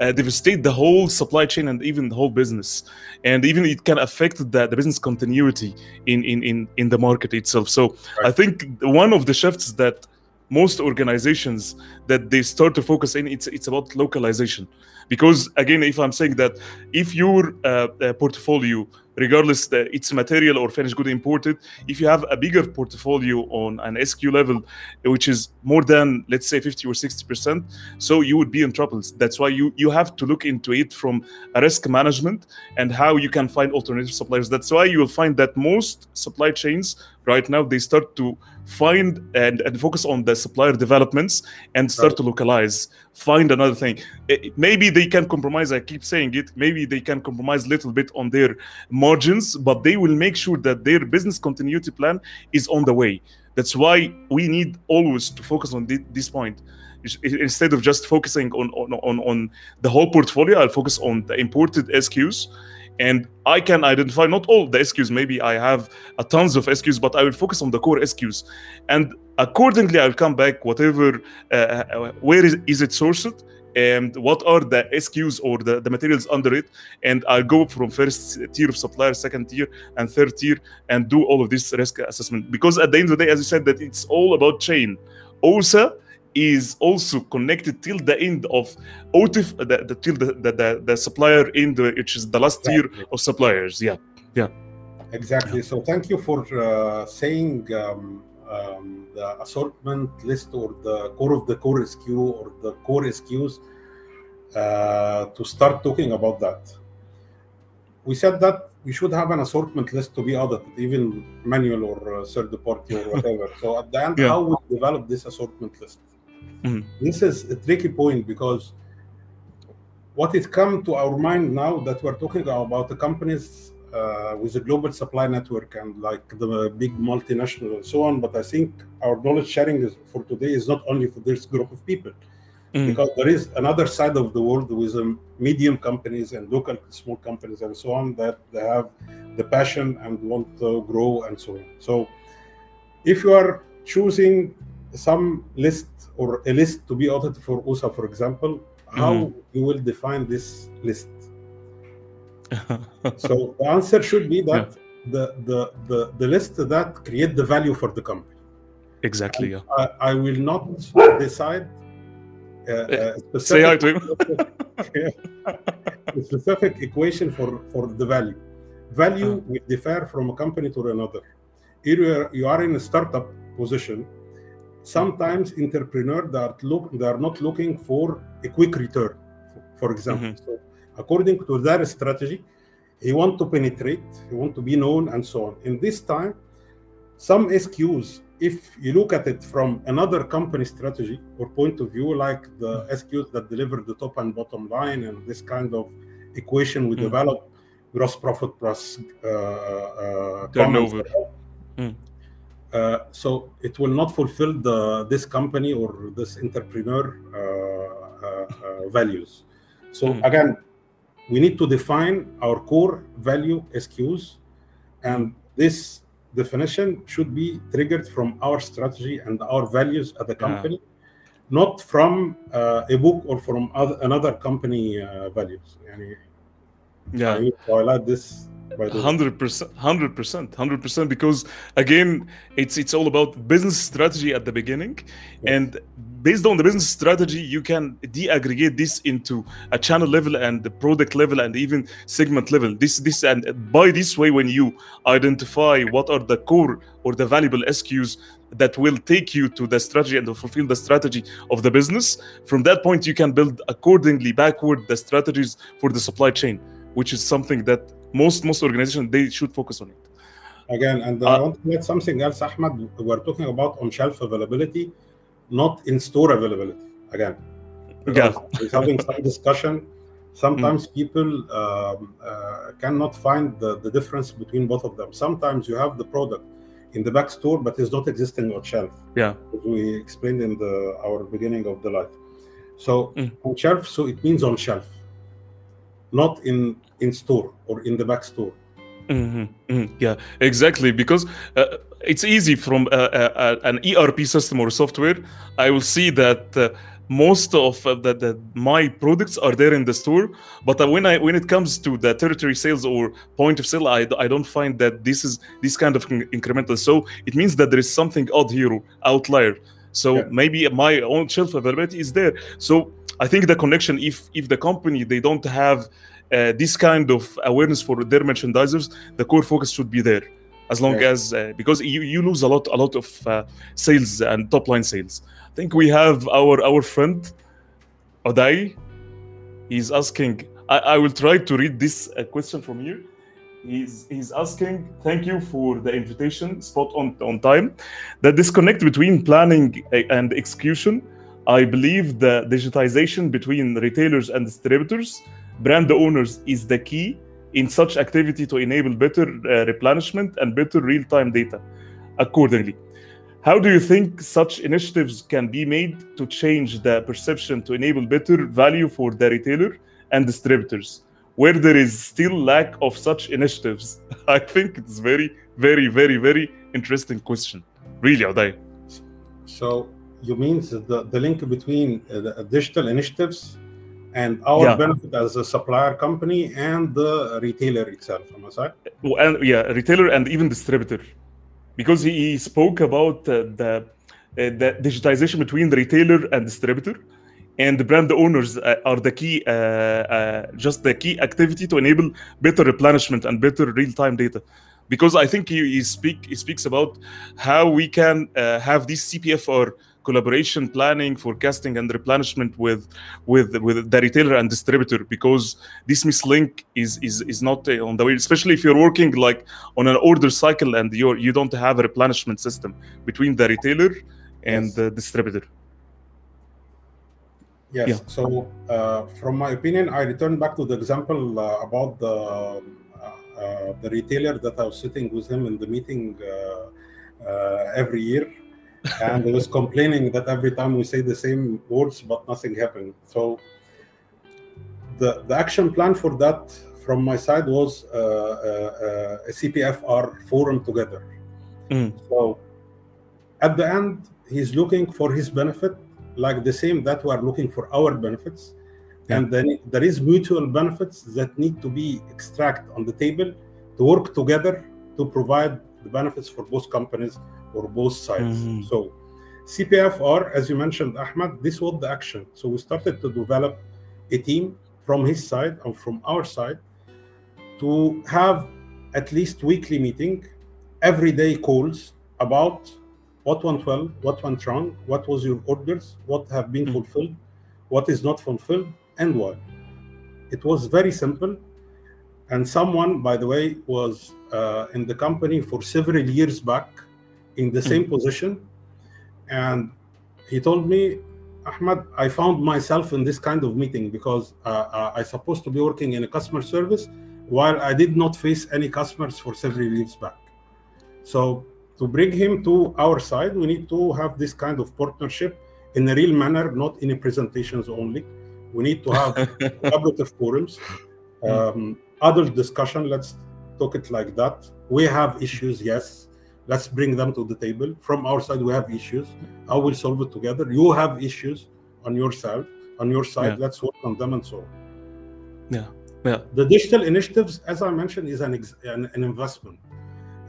uh, devastate the whole supply chain and even the whole business, and even it can affect the, the business continuity in, in in in the market itself. So I think one of the shifts that most organizations that they start to focus in it's it's about localization. Because again if i'm saying that if your uh, uh, portfolio regardless the, it's material or finished good imported if you have a bigger portfolio on an SKU level which is more than let's say 50 or 60 percent so you would be in troubles that's why you you have to look into it from a risk management and how you can find alternative suppliers. That's why you will find that most supply chains right now they start to find and, and focus on the supplier developments and start to localize find another thing. Eh, maybe they can compromise i keep saying it maybe they can compromise a little bit on their margins but they will make sure that their business continuity plan is on the way. That's why we need always to focus on thi- this point. Instead of just focusing on on, on on the whole portfolio i'll focus on the imported SKUs and i can identify not all the SKUs maybe i have a tons of SKUs but i will focus on the core SKUs and accordingly i'll come back whatever uh, uh, where is, is it sourced and what are the SKUs or the, the materials under it. And I'll go from first tier of supplier, second tier, and third tier, and do all of this risk assessment. Because at the end of the day, as you said, that it's all about chain. OSA is also connected till the end of OTIF, the, the, till the, the, the, supplier end, which is the last tier Exactly. of suppliers. Yeah. Yeah. Exactly. So thank you for uh, saying um, um, the assortment list or the core of the core SKU or the core SKUs uh, to start talking about that. We said that we should have an assortment list to be audited, even manual or uh, third party or whatever. so at the end, Yeah. how we develop this assortment list? Mhm. This is a tricky point because what is come to our mind now that we're talking about the companies uh, with a global supply network and like the big multinational and so on. But I think our knowledge sharing is, for today is not only for this group of people, Mhm. because there is another side of the world with um, medium companies and local small companies and so on that they have the passion and want to grow and so on. So if you are choosing some list or a list to be audited for OSA, for example, how Mhm. you will define this list? so the answer should be that the, the the the list that create the value for the company. exactly. Yeah. I, I will not decide. Uh, uh, hi to him. a specific equation for for the value. Value will differ from a company to another. If you are, you are in a startup position, sometimes entrepreneurs that look they are not looking for a quick return. For example, so according to their strategy, he want to penetrate, he want to be known, and so on. In this time, some SKUs if you look at it from another company strategy or point of view, like the SKUs that deliver the top and bottom line and this kind of equation we Mm. develop, gross profit plus uh, uh, Turnover. Mm. Uh, so it will not fulfill the this company or this entrepreneur uh, uh, uh, values. So Mm. again, we need to define our core value SKUs, and this definition should be triggered from our strategy and our values at the Yeah. company, not from uh, a book or from other, another company uh, values. Yeah. I to highlight this by the. Hundred percent, hundred percent, hundred percent. Because again, it's it's all about business strategy at the beginning, and based on the business strategy, you can de-aggregate this into a channel level and the product level and even segment level. This this and by this way, when you identify what are the core or the valuable SKUs that will take you to the strategy and fulfill the strategy of the business, from that point you can build accordingly backward the strategies for the supply chain, which is something that most most organizations they should focus on it. Again, and uh, I want to add something else, Ahmed. We're talking about on-shelf availability, not in-store availability. Again, Yeah. we're having some discussion. Sometimes people um, uh, cannot find the, the difference between both of them. Sometimes you have the product in the back store, but it's not existing on shelf. Yeah. as we explained in the our beginning of the live. So Mm. on shelf, so it means on shelf, not in in store or in the back store. hmm Yeah, exactly. Because uh, it's easy from uh, uh, an ERP system or software. I will see that uh, most of uh, the, the my products are there in the store, but uh, when I when it comes to the tertiary sales or point of sale, I, I don't find that this is this kind of incremental. So it means that there is something odd here, outlier. So Yeah. maybe my own shelf availability is there. So I think the connection, if if the company they don't have uh, this kind of awareness for their merchandisers, the core focus should be there. As long Yeah. as uh, because you, you lose a lot a lot of uh, sales and top line sales. I think we have our our friend odai. He's asking i, I will try to read this uh, question from you. He's he's asking thank you for the invitation spot on on time. The disconnect between planning uh, and execution i believe the digitization between retailers and distributors brand owners is the key in such activity to enable better uh, replenishment and better real-time data accordingly. How do you think such initiatives can be made to change the perception to enable better value for the retailer and distributors? Where there is still lack of such initiatives i think it's very very very very interesting question. Really Odai. So you mean the, the link between uh, the digital initiatives and our Yeah. benefit as a supplier company and the retailer itself. Am I and yeah, retailer and even distributor, because he, spoke about uh, the uh, the digitization between the retailer and distributor, and the brand owners uh, are the key, uh, uh, just the key activity to enable better replenishment and better real time data. Because I think he, he speak he speaks about how we can uh, have this CPFR collaboration planning forecasting and replenishment with with with the retailer and distributor because this mislink is is is not uh, on the way especially if you're working like on an order cycle and you're you don't have a replenishment system between the retailer and Yes. the distributor Yes. Yeah. So, uh, from my opinion, I return back to the example uh, about the uh, uh, the retailer that I was sitting with him in the meeting uh, uh, every year, and he was complaining that every time we say the same words, but nothing happened. So, the the action plan for that from my side was uh, uh, uh, a CPFR forum together. Mm. So, at the end, he's looking for his benefit like the same that we are looking for our benefits and then there is mutual benefits that need to be extract on the table to work together to provide the benefits for both companies or both sides Mhm. so cpfr as you mentioned ahmed this was the action so we started to develop a team from his side and from our side to have at least weekly meeting everyday calls about what went well, what went wrong, what was your orders, what have been Mm. fulfilled, what is not fulfilled, and why. It was very simple. And someone, by the way, was uh, in the company for several years back in the same position. And he told me, Ahmad, I found myself in this kind of meeting because uh, uh, I supposed to be working in a customer service while I did not face any customers for several years back. So to bring him to our side, we need to have this kind of partnership in a real manner, not in a presentations only. We need to have collaborative forums, um, adult discussion. Let's talk it like that. We have issues, yes. Let's bring them to the table. From our side, we have issues. I will solve it together. You have issues on your side. On your side, Yeah. let's work on them and so on. Yeah. yeah The digital initiatives, as I mentioned, is an ex- an, an investment,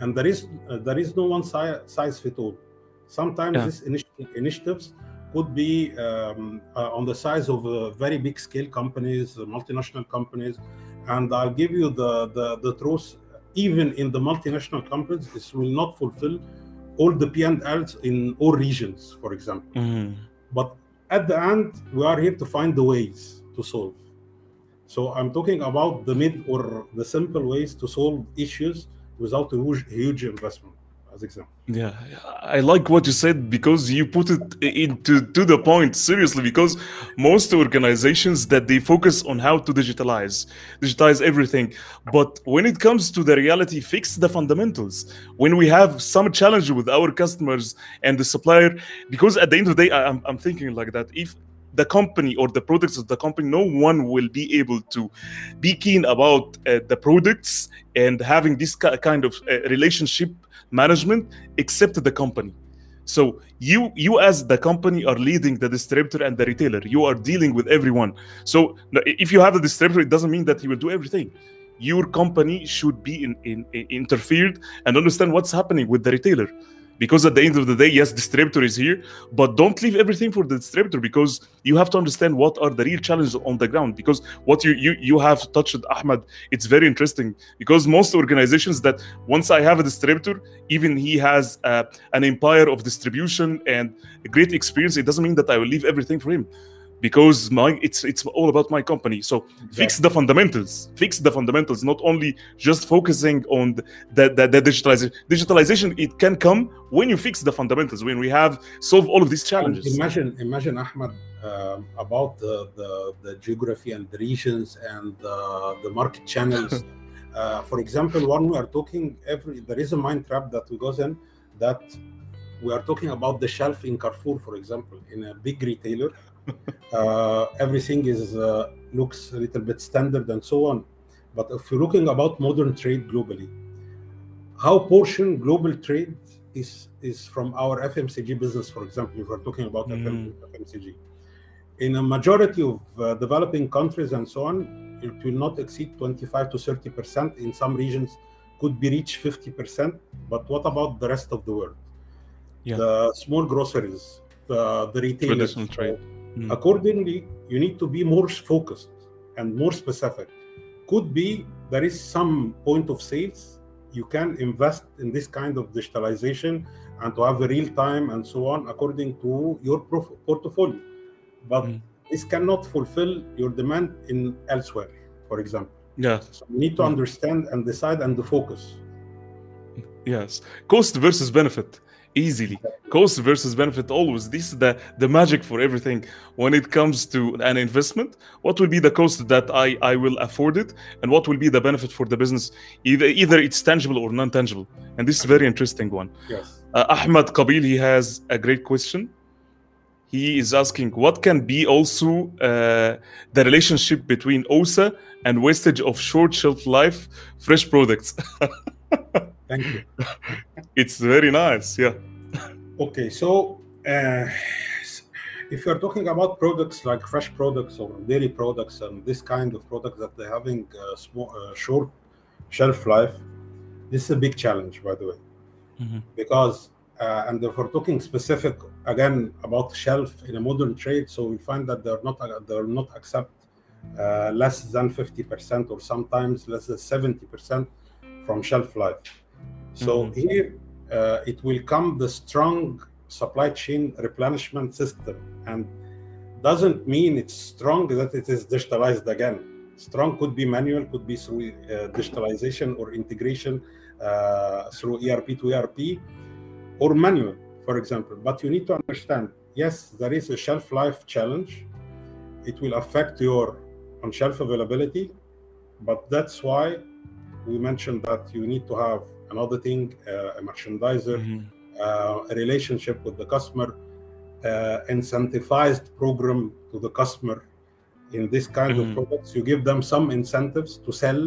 and there is uh, there is no one size, size fit all. Sometimes Yeah. these initi- initiatives could be um, uh, on the size of uh, very big scale companies, uh, multinational companies, and I'll give you the, the the truth. Even in the multinational companies, this will not fulfill all the P&Ls in all regions, for example. Mhm. But at the end, we are here to find the ways to solve. So I'm talking about the mid or the simple ways to solve issues without a huge, huge investment, as example. Yeah, I like what you said because you put it into to the point seriously. Because most organizations that they focus on how to digitalize, digitize everything, but when it comes to the reality, fix the fundamentals. When we have some challenge with our customers and the supplier, because at the end of the day, I- I'm, I'm thinking like that. If the company or the products of the company, no one will be able to be keen about uh, the products and having this ki- kind of uh, relationship management except the company. So you you as the company are leading the distributor and the retailer. You are dealing with everyone. So if you have a distributor it doesn't mean that he will do everything. Your company should be in, in, in- interfered and understand what's happening with the retailer because at the end of the day yes distributor is here but don't leave everything for the distributor because you have to understand what are the real challenges on the ground. Because what you you, you have touched with ahmed it's very interesting. Because most organizations that once i have a distributor even he has uh, an empire of distribution and a great experience it doesn't mean that i will leave everything for him because my it's it's all about my company. So fix the fundamentals. Fix the fundamentals not only just focusing on the, the, the, digitalization digitalization. It can come when you fix the fundamentals when we have solved all of these And challenges. imagine, imagine Ahmed, um, about the, the, the geography and the regions and uh, the market channels. uh, for example, when we are talking, every there is a mind trap that we goes in that we are talking about the shelf in Carrefour, for example, in a big retailer. uh, everything is uh, looks a little bit standard and so on. But if you're looking about modern trade globally, how portion global trade is is from our FMCG business, for example, if we're talking about Mm. FMCG. In a majority of uh, developing countries and so on, it will not exceed 25 to 30 percent. In some regions, could be reached 50 percent. But what about the rest of the world? Yeah. The small groceries, the, the retailers. Traditional trade. Mm. Accordingly, you need to be more focused and more specific. Could be there is some point of sales you can invest in this kind of digitalization and to have a real time and so on according to your portfolio. But Mm. this cannot fulfill your demand in elsewhere, for example. yeah So you need to Yeah. understand and decide and to focus. Yes, cost versus benefit, easily. Cost versus benefit always. This is the the magic for everything. When it comes to an investment, what will be the cost that I I will afford it, and what will be the benefit for the business? Either either it's tangible or non-tangible, and this is very interesting one. Yes. Uh, Ahmad Qabil, he has a great question. He is asking what can be also uh, the relationship between OSA and wastage of short shelf life fresh products. Thank you. it's very nice, yeah. Okay, so uh, if you're talking about products like fresh products or dairy products and this kind of products that they're having uh, small, uh, short shelf life, this is a big challenge, by the way, Mhm. because uh, and if we're talking specific again about shelf in a modern trade, so we find that they're not they're not accept uh, less than 50% or sometimes less than 70% from shelf life. So Mhm. here uh, it will come the strong supply chain replenishment system. And doesn't mean it's strong that it is digitalized again. Strong could be manual could be through uh, digitalization or integration uh, through erp to erp or manual for example. But you need to understand yes there is a shelf life challenge. It will affect your on shelf availability. But that's why we mentioned that you need to have an thing, uh, a merchandiser Mhm. uh, a relationship with the customer, uh, incentivized program to the customer in this kind Mhm. of products. You give them some incentives to sell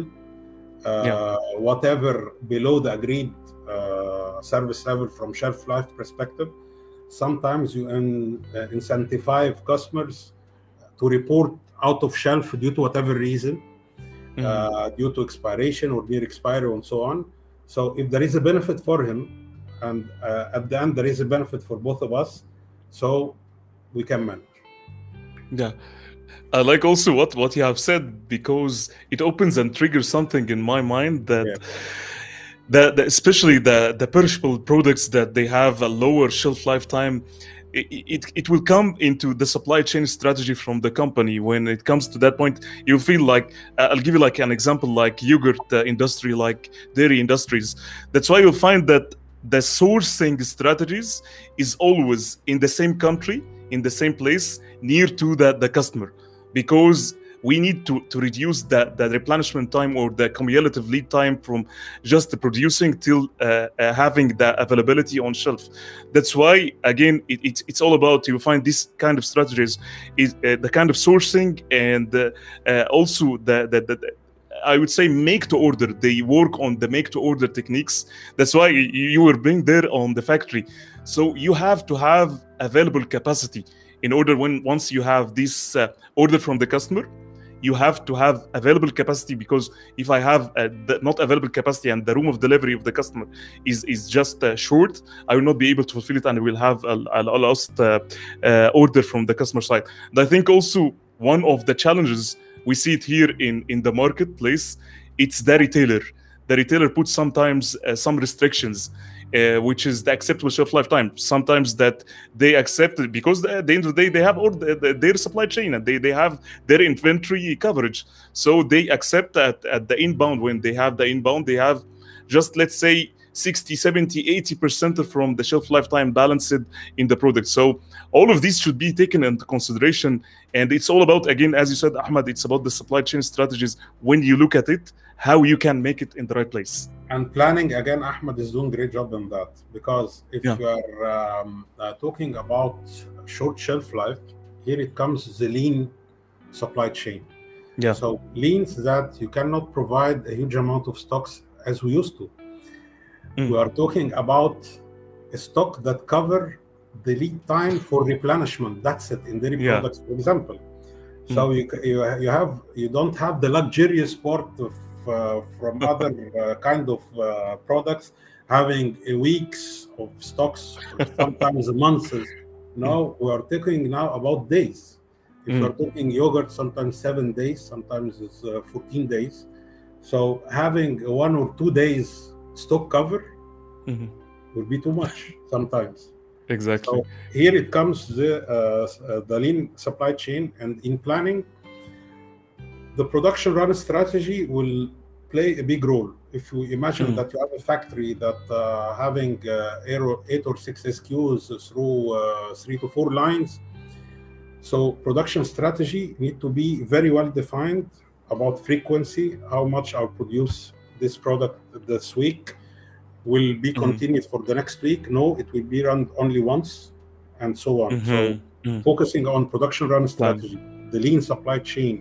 uh, Yeah. whatever below the agreed uh, service level from shelf life perspective. Sometimes you in, uh, incentivize customers to report out of shelf due to whatever reason. uh, due to expiration or near expiry and so on. So if there is a benefit for him, and uh, at the end there is a benefit for both of us, so we can manage. Yeah. I like also what, what you have said because it opens and triggers something in my mind that Yeah. the, the especially the the perishable products that they have a lower shelf lifetime it, it, will come into the supply chain strategy from the company. When it comes to that point you feel like uh, i'll give you like an example like yogurt uh, industry like dairy industries. That's why you'll find that the sourcing strategies is always in the same country in the same place near to the, the customer. Because we need to, to reduce the, the replenishment time or the cumulative lead time from just producing till uh, uh, having the availability on shelf. That's why, again, it, it, it's all about you find this kind of strategies, is uh, the kind of sourcing and uh, uh, also the, the, the I would say make to order. They work on the make to order techniques. That's why you, you were being there on the factory. So you have to have available capacity in order when once you have this uh, order from the customer you have to have available capacity because if i have uh, the not available capacity and the room of delivery of the customer is is just uh, short i will not be able to fulfill it and I will have a, a lost uh, uh, order from the customer side. And i think also one of the challenges we see it here in in the marketplace it's the retailer. The retailer puts sometimes uh, some restrictions uh, which is the acceptable shelf lifetime. Sometimes that they accept it because at the end of the day they have all the, the- their supply chain and they, they have their inventory coverage. So they accept that at the inbound when they have the inbound, they have just let's say 60, 70, 80% from the shelf lifetime balanced in the product. So all of these should be taken into consideration. And it's all about, again, as you said, Ahmad, it's about the supply chain strategies when you look at it, how you can make it in the right place. And planning again, Ahmed is doing great job in that because if Yeah. you are um, uh, talking about short shelf life, here it comes the lean supply chain. Yeah. So leans that you cannot provide a huge amount of stocks as we used to. Mm. We are talking about a stock that cover the lead time for replenishment. That's it in dairy Yeah. products, for example. So you, you you have you don't have the luxurious part of uh, from other uh, kind of uh, products having a weeks of stocks, sometimes months. No, we are talking now about days. If Mm. we're talking yogurt, sometimes seven days, sometimes it's uh, 14 days. So having one or two days stock cover Mhm. would be too much sometimes. Exactly. So here it comes the uh, uh, the lean supply chain, and in planning, the production run strategy will play a big role. If you imagine Mm. that you have a factory that uh, having uh, eight or- six SKUs through uh, three to four lines, so production strategy need to be very well defined about frequency, how much I'll produce this product this week, will be Mhm. continued for the next week. No, it will be run only once, and so on. So Mhm. Mhm. focusing on production run strategy, the lean supply chain,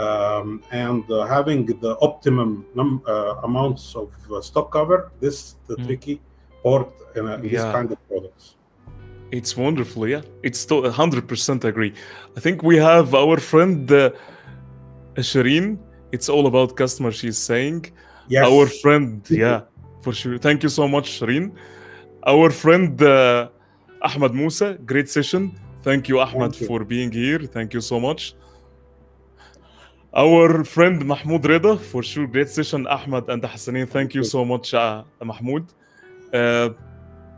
um, and uh, having the optimum num- uh, amounts of uh, stock cover. This the Mm. tricky part in uh, these Yeah. kind of products. It's wonderful, yeah. It's still 100% agree. I think we have our friend uh, Shireen. It's all about customer, she's saying. Yes, Our friend, yeah, for sure. Thank you so much, Shireen. Our friend uh, Ahmad Musa, great session. Thank you, Ahmad, Thank you. for being here. Thank you so much. Our friend Mahmoud Reda, for sure, great session. Ahmad and Hassanain, thank you so much, uh, Mahmoud. Uh,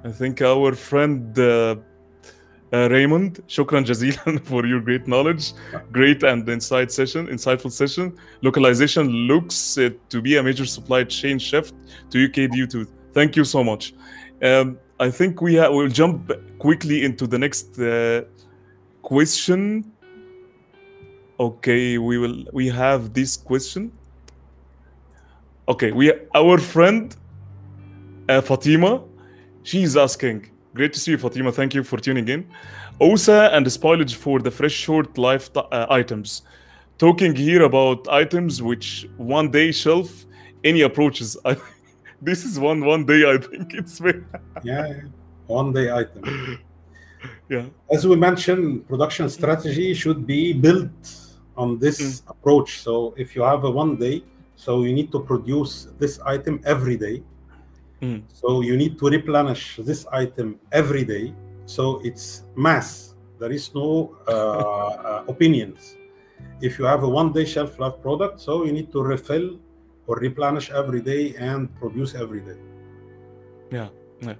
I think our friend uh, uh, Raymond, shukran jazilan for your great knowledge, great and insight session, insightful session. Localization looks uh, to be a major supply chain shift to UK due to. Thank you so much. Um, I think we will jump quickly into the next uh, question. Okay, we will. We have this question. Okay, we our friend uh, Fatima, is asking. Great to see you, Fatima. Thank you for tuning in. OSA and spoilage for the fresh short life uh, items. Talking here about items which one day shelf any approaches. I, this is one one day. I think it's very yeah, yeah. one day item. yeah. As we mentioned, production strategy should be built on this approach. So if you have a one day, so you need to produce this item every day. Mm. So you need to replenish this item every day. So it's mass. There is no uh, uh, opinions. If you have a one day shelf life product, so you need to refill or replenish every day and produce every day. Yeah. yeah.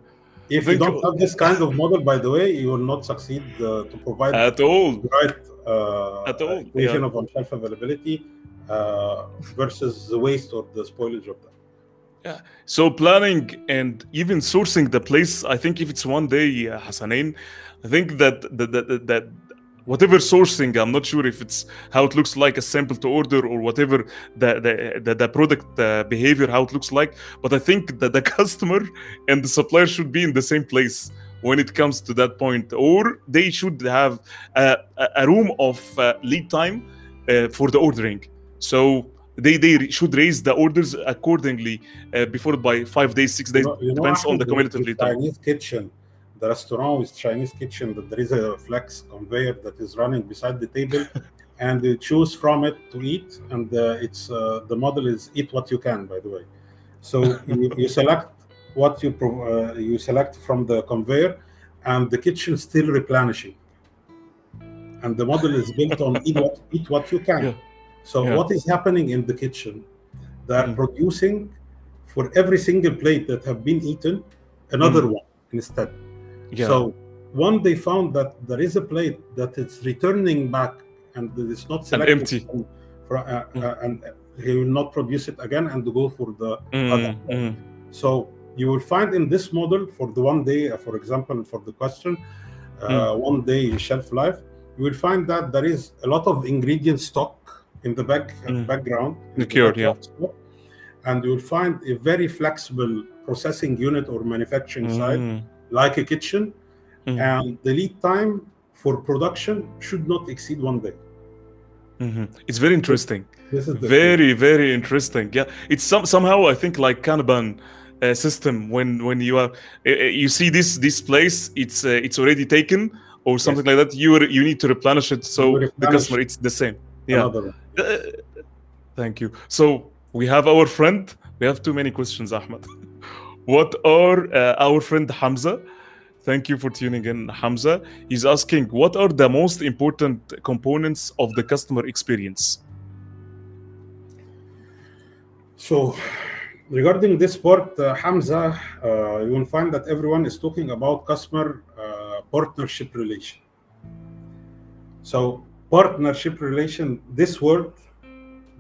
If you don't have this kind of model, by the way, you will not succeed uh, to provide At all. the right uh, At all, equation yeah. of on-shelf availability uh, versus the waste or the spoilage of that. So planning and even sourcing the place, I think if it's one day, uh, Hassanain, I think that that, that that whatever sourcing, I'm not sure if it's how it looks like a sample to order or whatever the the the, the product uh, behavior how it looks like, but I think that the customer and the supplier should be in the same place when it comes to that point, or they should have a, a- a room of uh, lead time uh, for the ordering. So they they should raise the orders accordingly uh, before by five days, six days, You know- you know, depends on the cumulative lead time. Chinese kitchen, the restaurant with Chinese kitchen, that there is a flex conveyor that is running beside the table, and you choose from it to eat. And uh, it's uh, the model is eat what you can, by the way. So you, you select what you uh, you select from the conveyor, and the kitchen still replenishing. And the model is built on eat what, eat what you can. Yeah. So Yeah. what is happening in the kitchen? They are Mm. producing for every single plate that have been eaten another Mm. one instead. Yeah. So one they found that there is a plate that is returning back and it is not selected and empty. for, uh, Mm. uh, and he will not produce it again and go for the other. Mm, mm, So you will find in this model for the one day, uh, for example, for the question, uh, Hmm. one day shelf life, you will find that there is a lot of ingredient stock in the back Mm. background. in the yeah. And you will find a very flexible processing unit or manufacturing side, mm, like a kitchen, mm, and the lead time for production should not exceed one day. mhm. It's very interesting. This is the Very, very interesting. Yeah, it's some somehow I think like Kanban uh, system when when you are uh, uh, you see this this place it's uh, it's already taken or something like that. You you need to replenish it so You the customer it's the same. Yeah. another one. Uh, thank you. So we have our friend. We have too many questions, Ahmed. what are uh, our friend Hamza? Thank you for tuning in, Hamza. He's asking, what are the most important components of the customer experience? So, regarding this part, uh, Hamza, uh, you will find that everyone is talking about customer uh, partnership relation. So, partnership relation, this word,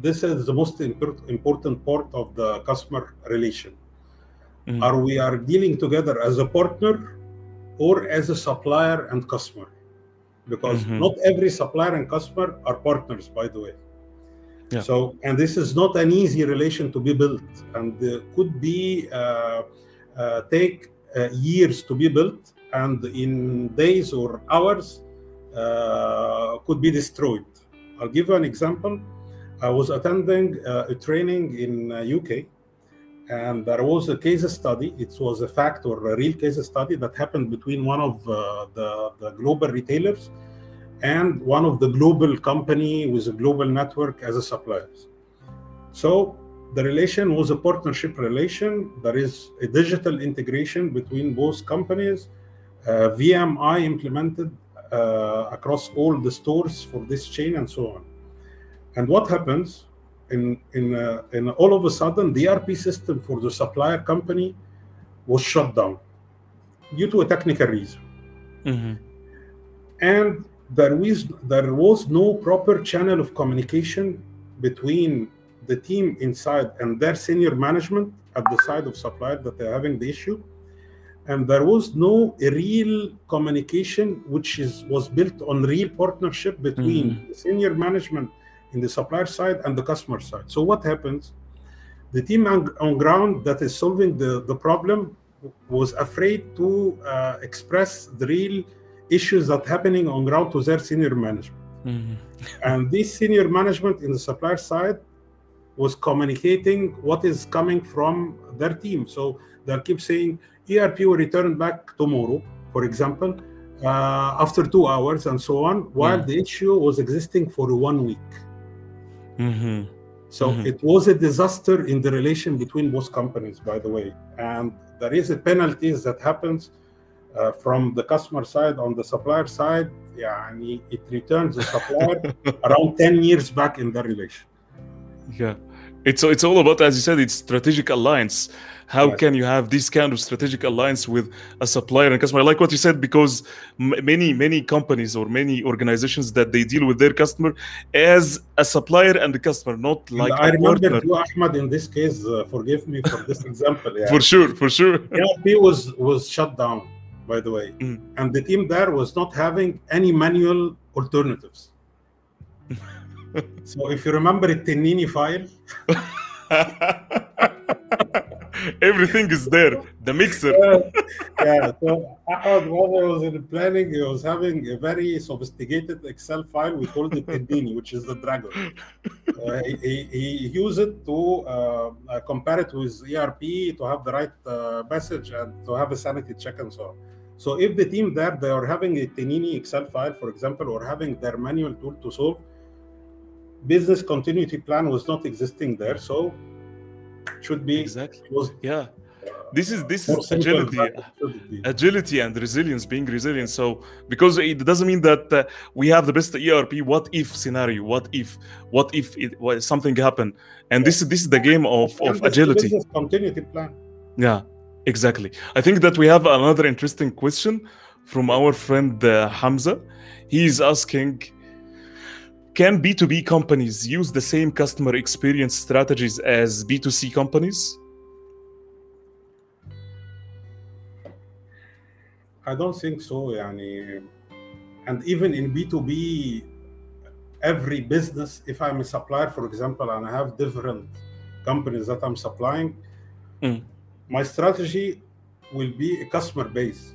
this is the most impor- important part of the customer relation. Mhm. Are we are dealing together as a partner or as a supplier and customer? Because Mhm. not every supplier and customer are partners, by the way. Yeah. So, and this is not an easy relation to be built, and uh, could be uh, uh, take uh, years to be built, and in days or hours could be destroyed. I'll give you an example. I was attending uh, a training in uh, UK, and there was a case study. It was a fact or a real case study that happened between one of uh, the, the global retailers and one of the global company with a global network as a suppliers. So the relation was a partnership relation. There is a digital integration between both companies. Uh, VMI implemented uh, across all the stores for this chain and so on. And what happens in in uh, in all of a sudden the ERP system for the supplier company was shut down due to a technical reason Mhm. and there was there was no proper channel of communication between the team inside and their senior management at the side of supplier that they're having the issue and there was no real communication which is was built on real partnership between Mhm. senior management in the supplier side and the customer side so what happens the team on, on ground that is solving the, the problem was afraid to uh, express the real issues that happening on ground to their senior management. Mhm. And this senior management in the supplier side was communicating what is coming from their team. So they keep saying ERP will return back tomorrow, for example, uh, after two hours and so on, while yeah. the issue was existing for one week. Mm-hmm. So mm-hmm. it was a disaster in the relation between both companies, by the way. And there is a penalties that happens uh, from the customer side on the supplier side. Yeah, and it returns the supplier around 10 years back in the relation. Yeah. It's it's all about, as you said, it's strategic alliance. How can you have this kind of strategic alliance with a supplier and customer? I like what you said because many many companies or many organizations that they deal with their customer as a supplier and the customer, not And like I a remember partner. you, Ahmad, in this case, uh, forgive me for this example. Yeah. For sure, for sure. ERP was was shut down, by the way, Mm. and the team there was not having any manual alternatives. so if you remember the Tenini file, Everything is there. The mixer. yeah. So Ahmad, while I was in planning, he was having a very sophisticated Excel file. We called it Tenini, which is the dragon. Uh, he, he, he used it to uh, uh, compare it with ERP to have the right uh, message and to have a sanity check and so on. So if the team there they are having a Tenini Excel file, for example, or having their manual tool to solve, business continuity plan was not existing there. So it should be Exactly. was Yeah. This is this is agility. than it should be. agility and resilience being resilient so because it doesn't mean that uh, we have the best erp what if scenario what if what if it, what, something happened and this is this is the game of, And of this agility business continuity plan. yeah exactly i think that we have another interesting question from our friend uh, hamza he's asking can B2B companies use the same customer experience strategies as B2C companies? I don't think so. Yani, and even in B2B, every business, if I'm a supplier, for example, and I have different companies that I'm supplying, mm. my strategy will be a customer base.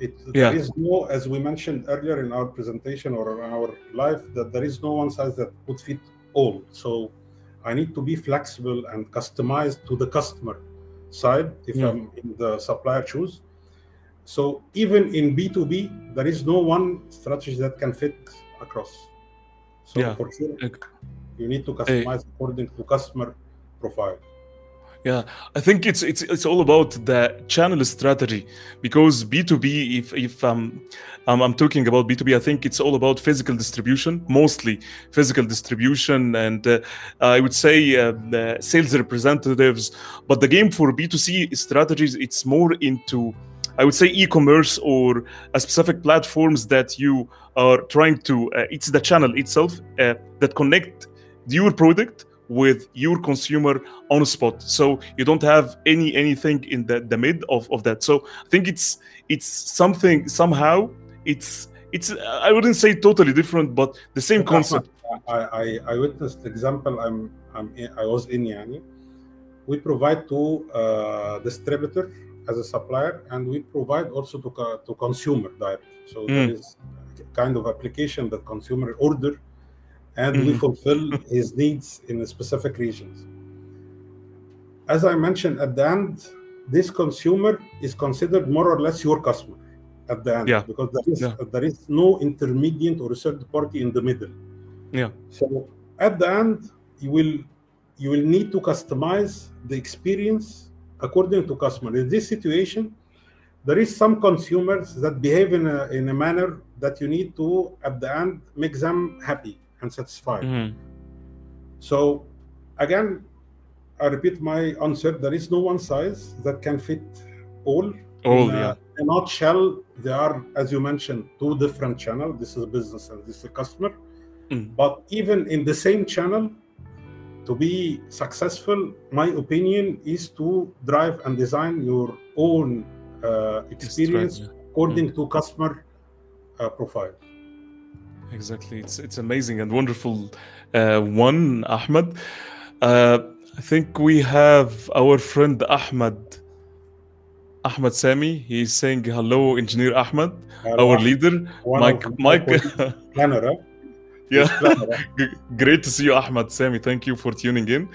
It, Yeah. There is no, as we mentioned earlier in our presentation or in our life, that there is no one size that would fit all. So I need to be flexible and customized to the customer side if Mm. I'm in the supplier shoes. So even in B2B, there is no one strategy that can fit across. So Yeah. for sure, you need to customize according to customer profile. Yeah, I think it's it's it's all about the channel strategy because B two B. If if um, um I'm talking about B two B, I think it's all about physical distribution, mostly physical distribution, and uh, I would say uh, the sales representatives. But the game for B two C strategies, it's more into I would say e-commerce or a specific platforms that you are trying to. Uh, it's the channel itself uh, that connect your product with your consumer on spot so you don't have any anything in the, the mid of, of that so i think it's it's something somehow it's it's i wouldn't say totally different but the same concept I, I, I witnessed example I'm, I'm in, I was in Yani. We provide to uh, distributor as a supplier, and we provide also to to consumer direct. So there Mm. is kind of application that consumer order, and we Mhm. fulfill his needs in specific regions. As I mentioned at the end, this consumer is considered more or less your customer at the end Yeah. because there is Yeah. there is no intermediate or third party in the middle. yeah So at the end, you will you will need to customize the experience according to customer. In this situation, there is some consumers that behave in a in a manner that you need to at the end make them happy and satisfied. Mhm. So again, I repeat my answer. There is no one size that can fit all. all in yeah in a nutshell, they are, as you mentioned, two different channels. This is a business and this is a customer. Mm. But even in the same channel, to be successful, my opinion is to drive and design your own uh, experience Strategy. according to customer uh, profile. Exactly. It's it's amazing and wonderful uh, one, Ahmed. Uh, I think we have our friend Ahmed. Ahmed Sami. He's saying hello, Engineer Ahmed, our leader. One Mike, Mike. colleagues, planner, huh? Yeah. He's planner, huh? G- Great to see you, Ahmed Sami. Thank you for tuning in.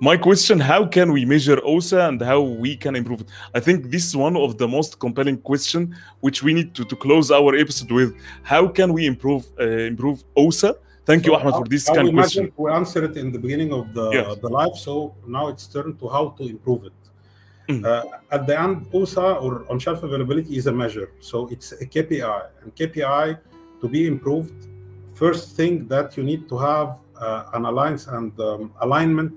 My question How can we measure OSA and how we can improve it? I think this is one of the most compelling question which we need to, to close our episode with. How can we improve uh, improve OSA Thank you, So Ahmed, how- for this kind we of question. imagine- We answered it in the beginning of the, Yes. the live, so now it's turned to how to improve it. Mm. Uh, at the end, OSA or on shelf availability is a measure, so it's a KPI, and KPI to be improved. First thing that you need to have uh, an alliance and um, alignment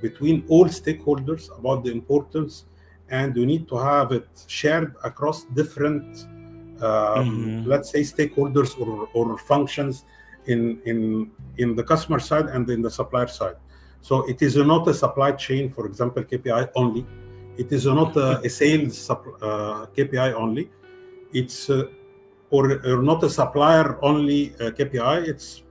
between all stakeholders about the importance, and you need to have it shared across different, um, Mhm. let's say, stakeholders or, or functions in in in the customer side and in the supplier side. So it is not a supply chain, for example, KPI only. It is not a, a sales uh, KPI only. It's uh, or, or not a supplier only uh, KPI. It's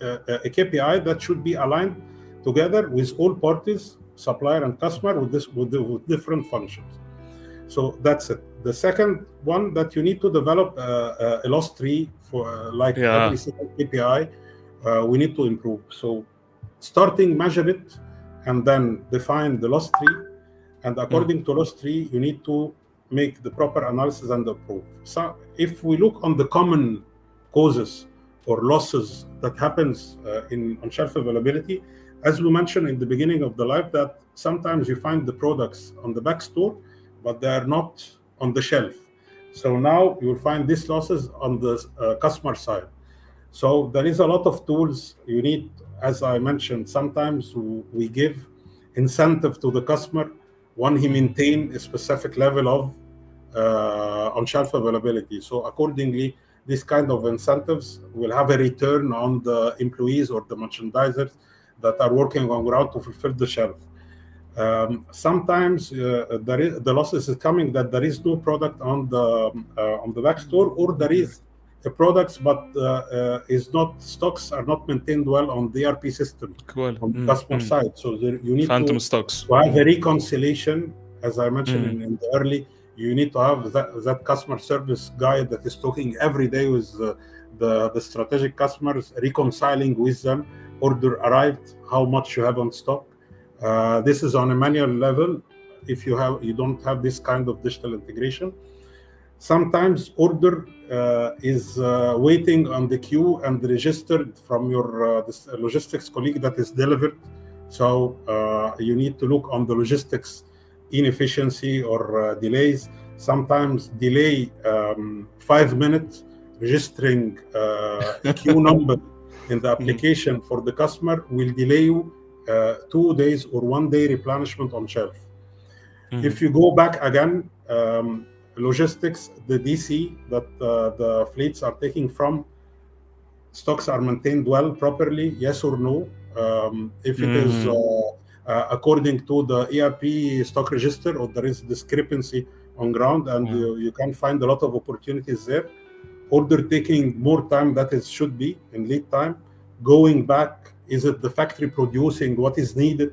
uh, a KPI that should be aligned together with all parties, supplier and customer, with this with, the, with different functions. So that's it. The second one that you need to develop uh, uh, a loss tree for uh, like Yeah. every single KPI, uh, we need to improve. So starting measure it, and then define the loss tree, and according to loss tree, you need to make the proper analysis and approve. So if we look on the common causes or losses that happens uh, in on shelf availability, as we mentioned in the beginning of the live, that sometimes you find the products on the back store, but they are not on the shelf. So now you will find these losses on the uh, customer side. So there is a lot of tools you need. As I mentioned, sometimes we give incentive to the customer when he maintain a specific level of uh, on shelf availability. So accordingly, this kind of incentives will have a return on the employees or the merchandisers that are working on ground to fulfill the shelf. Um, sometimes uh, the losses is coming that there is no product on the uh, on the back store, or there is a products but uh, uh, is not stocks are not maintained well on the ERP system Cool. on the Mm, customer mm. side. So there, you need Phantom to stocks. to have a reconciliation, as I mentioned Mm. in, in the early, you need to have that, that customer service guy that is talking every day with uh, the, the strategic customers, reconciling with them, order arrived, how much you have on stock. Uh, this is on a manual level. If you have, you don't have this kind of digital integration. Sometimes order uh, is uh, waiting on the queue and registered from your uh, this logistics colleague that is delivered. So uh, you need to look on the logistics inefficiency or uh, delays. Sometimes delay um, five minutes registering uh, a queue number in the application for the customer will delay you uh, two days or one day replenishment on shelf. Mhm. If you go back again, um, logistics, the DC that uh, the fleets are taking from, stocks are maintained well properly, yes or no? Um, if it is Mhm. uh, uh, according to the ERP stock register or there is discrepancy on ground and Yeah. you, you can find a lot of opportunities there. Order taking more time that it should be in lead time. Going back, is it the factory producing what is needed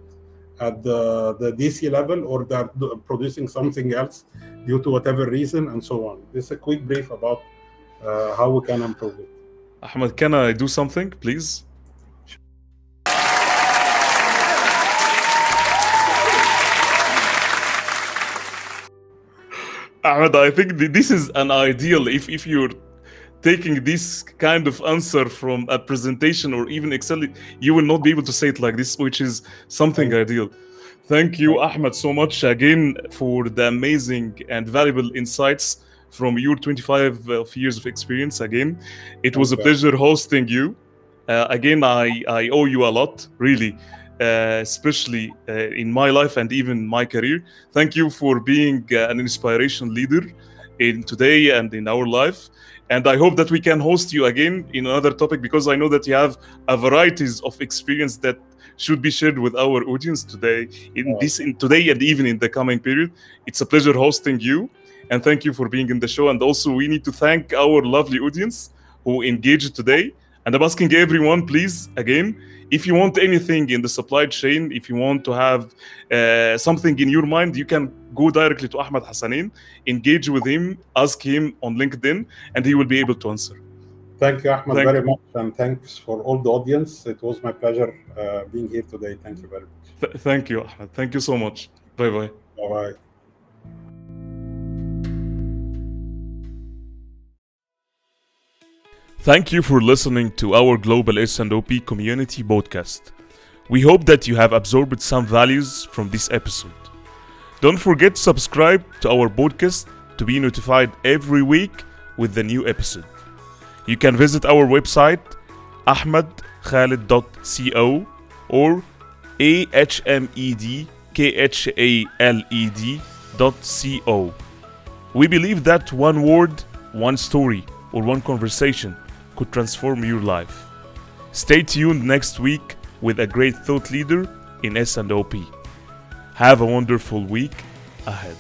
at the, the DC level or they're producing something else due to whatever reason and so on. This is a quick brief about uh, how we can improve it. Ahmed, can I do something, please? Ahmed, I think th- this is an ideal if, if you're taking this kind of answer from a presentation or even Excel, you will not be able to say it like this, which is something ideal. Thank you, Ahmed, so much again for the amazing and valuable insights from your 25 years of experience. Again, it was a pleasure hosting you. Uh, again, I, I owe you a lot, really, uh, especially uh, in my life and even my career. Thank you for being uh, an inspiration leader in today and in our life. And I hope that we can host you again in another topic because I know that you have a varieties of experience that should be shared with our audience today in Oh. this in today and even in the coming period. It's a pleasure hosting you and thank you for being in the show. And also we need to thank our lovely audience who engaged today. And I'm asking everyone, please, again, if you want anything in the supply chain, if you want to have uh, something in your mind, you can go directly to Ahmed Hassanain, engage with him, ask him on LinkedIn, and he will be able to answer. Thank you, Ahmed, Thank- very much. And thanks for all the audience. It was my pleasure uh, being here today. Thank you very much. Th- thank you, Ahmed. Thank you so much. Bye bye. Bye bye. Thank you for listening to our Global S&OP Community podcast. We hope that you have absorbed some values from this episode. Don't forget to subscribe to our podcast to be notified every week with the new episode. You can visit our website ahmedkhalid.co or ahmedkhaled.co. We believe that one word, one story, or one conversation could transform your life. Stay tuned next week with a great thought leader in S&OP. Have a wonderful week ahead.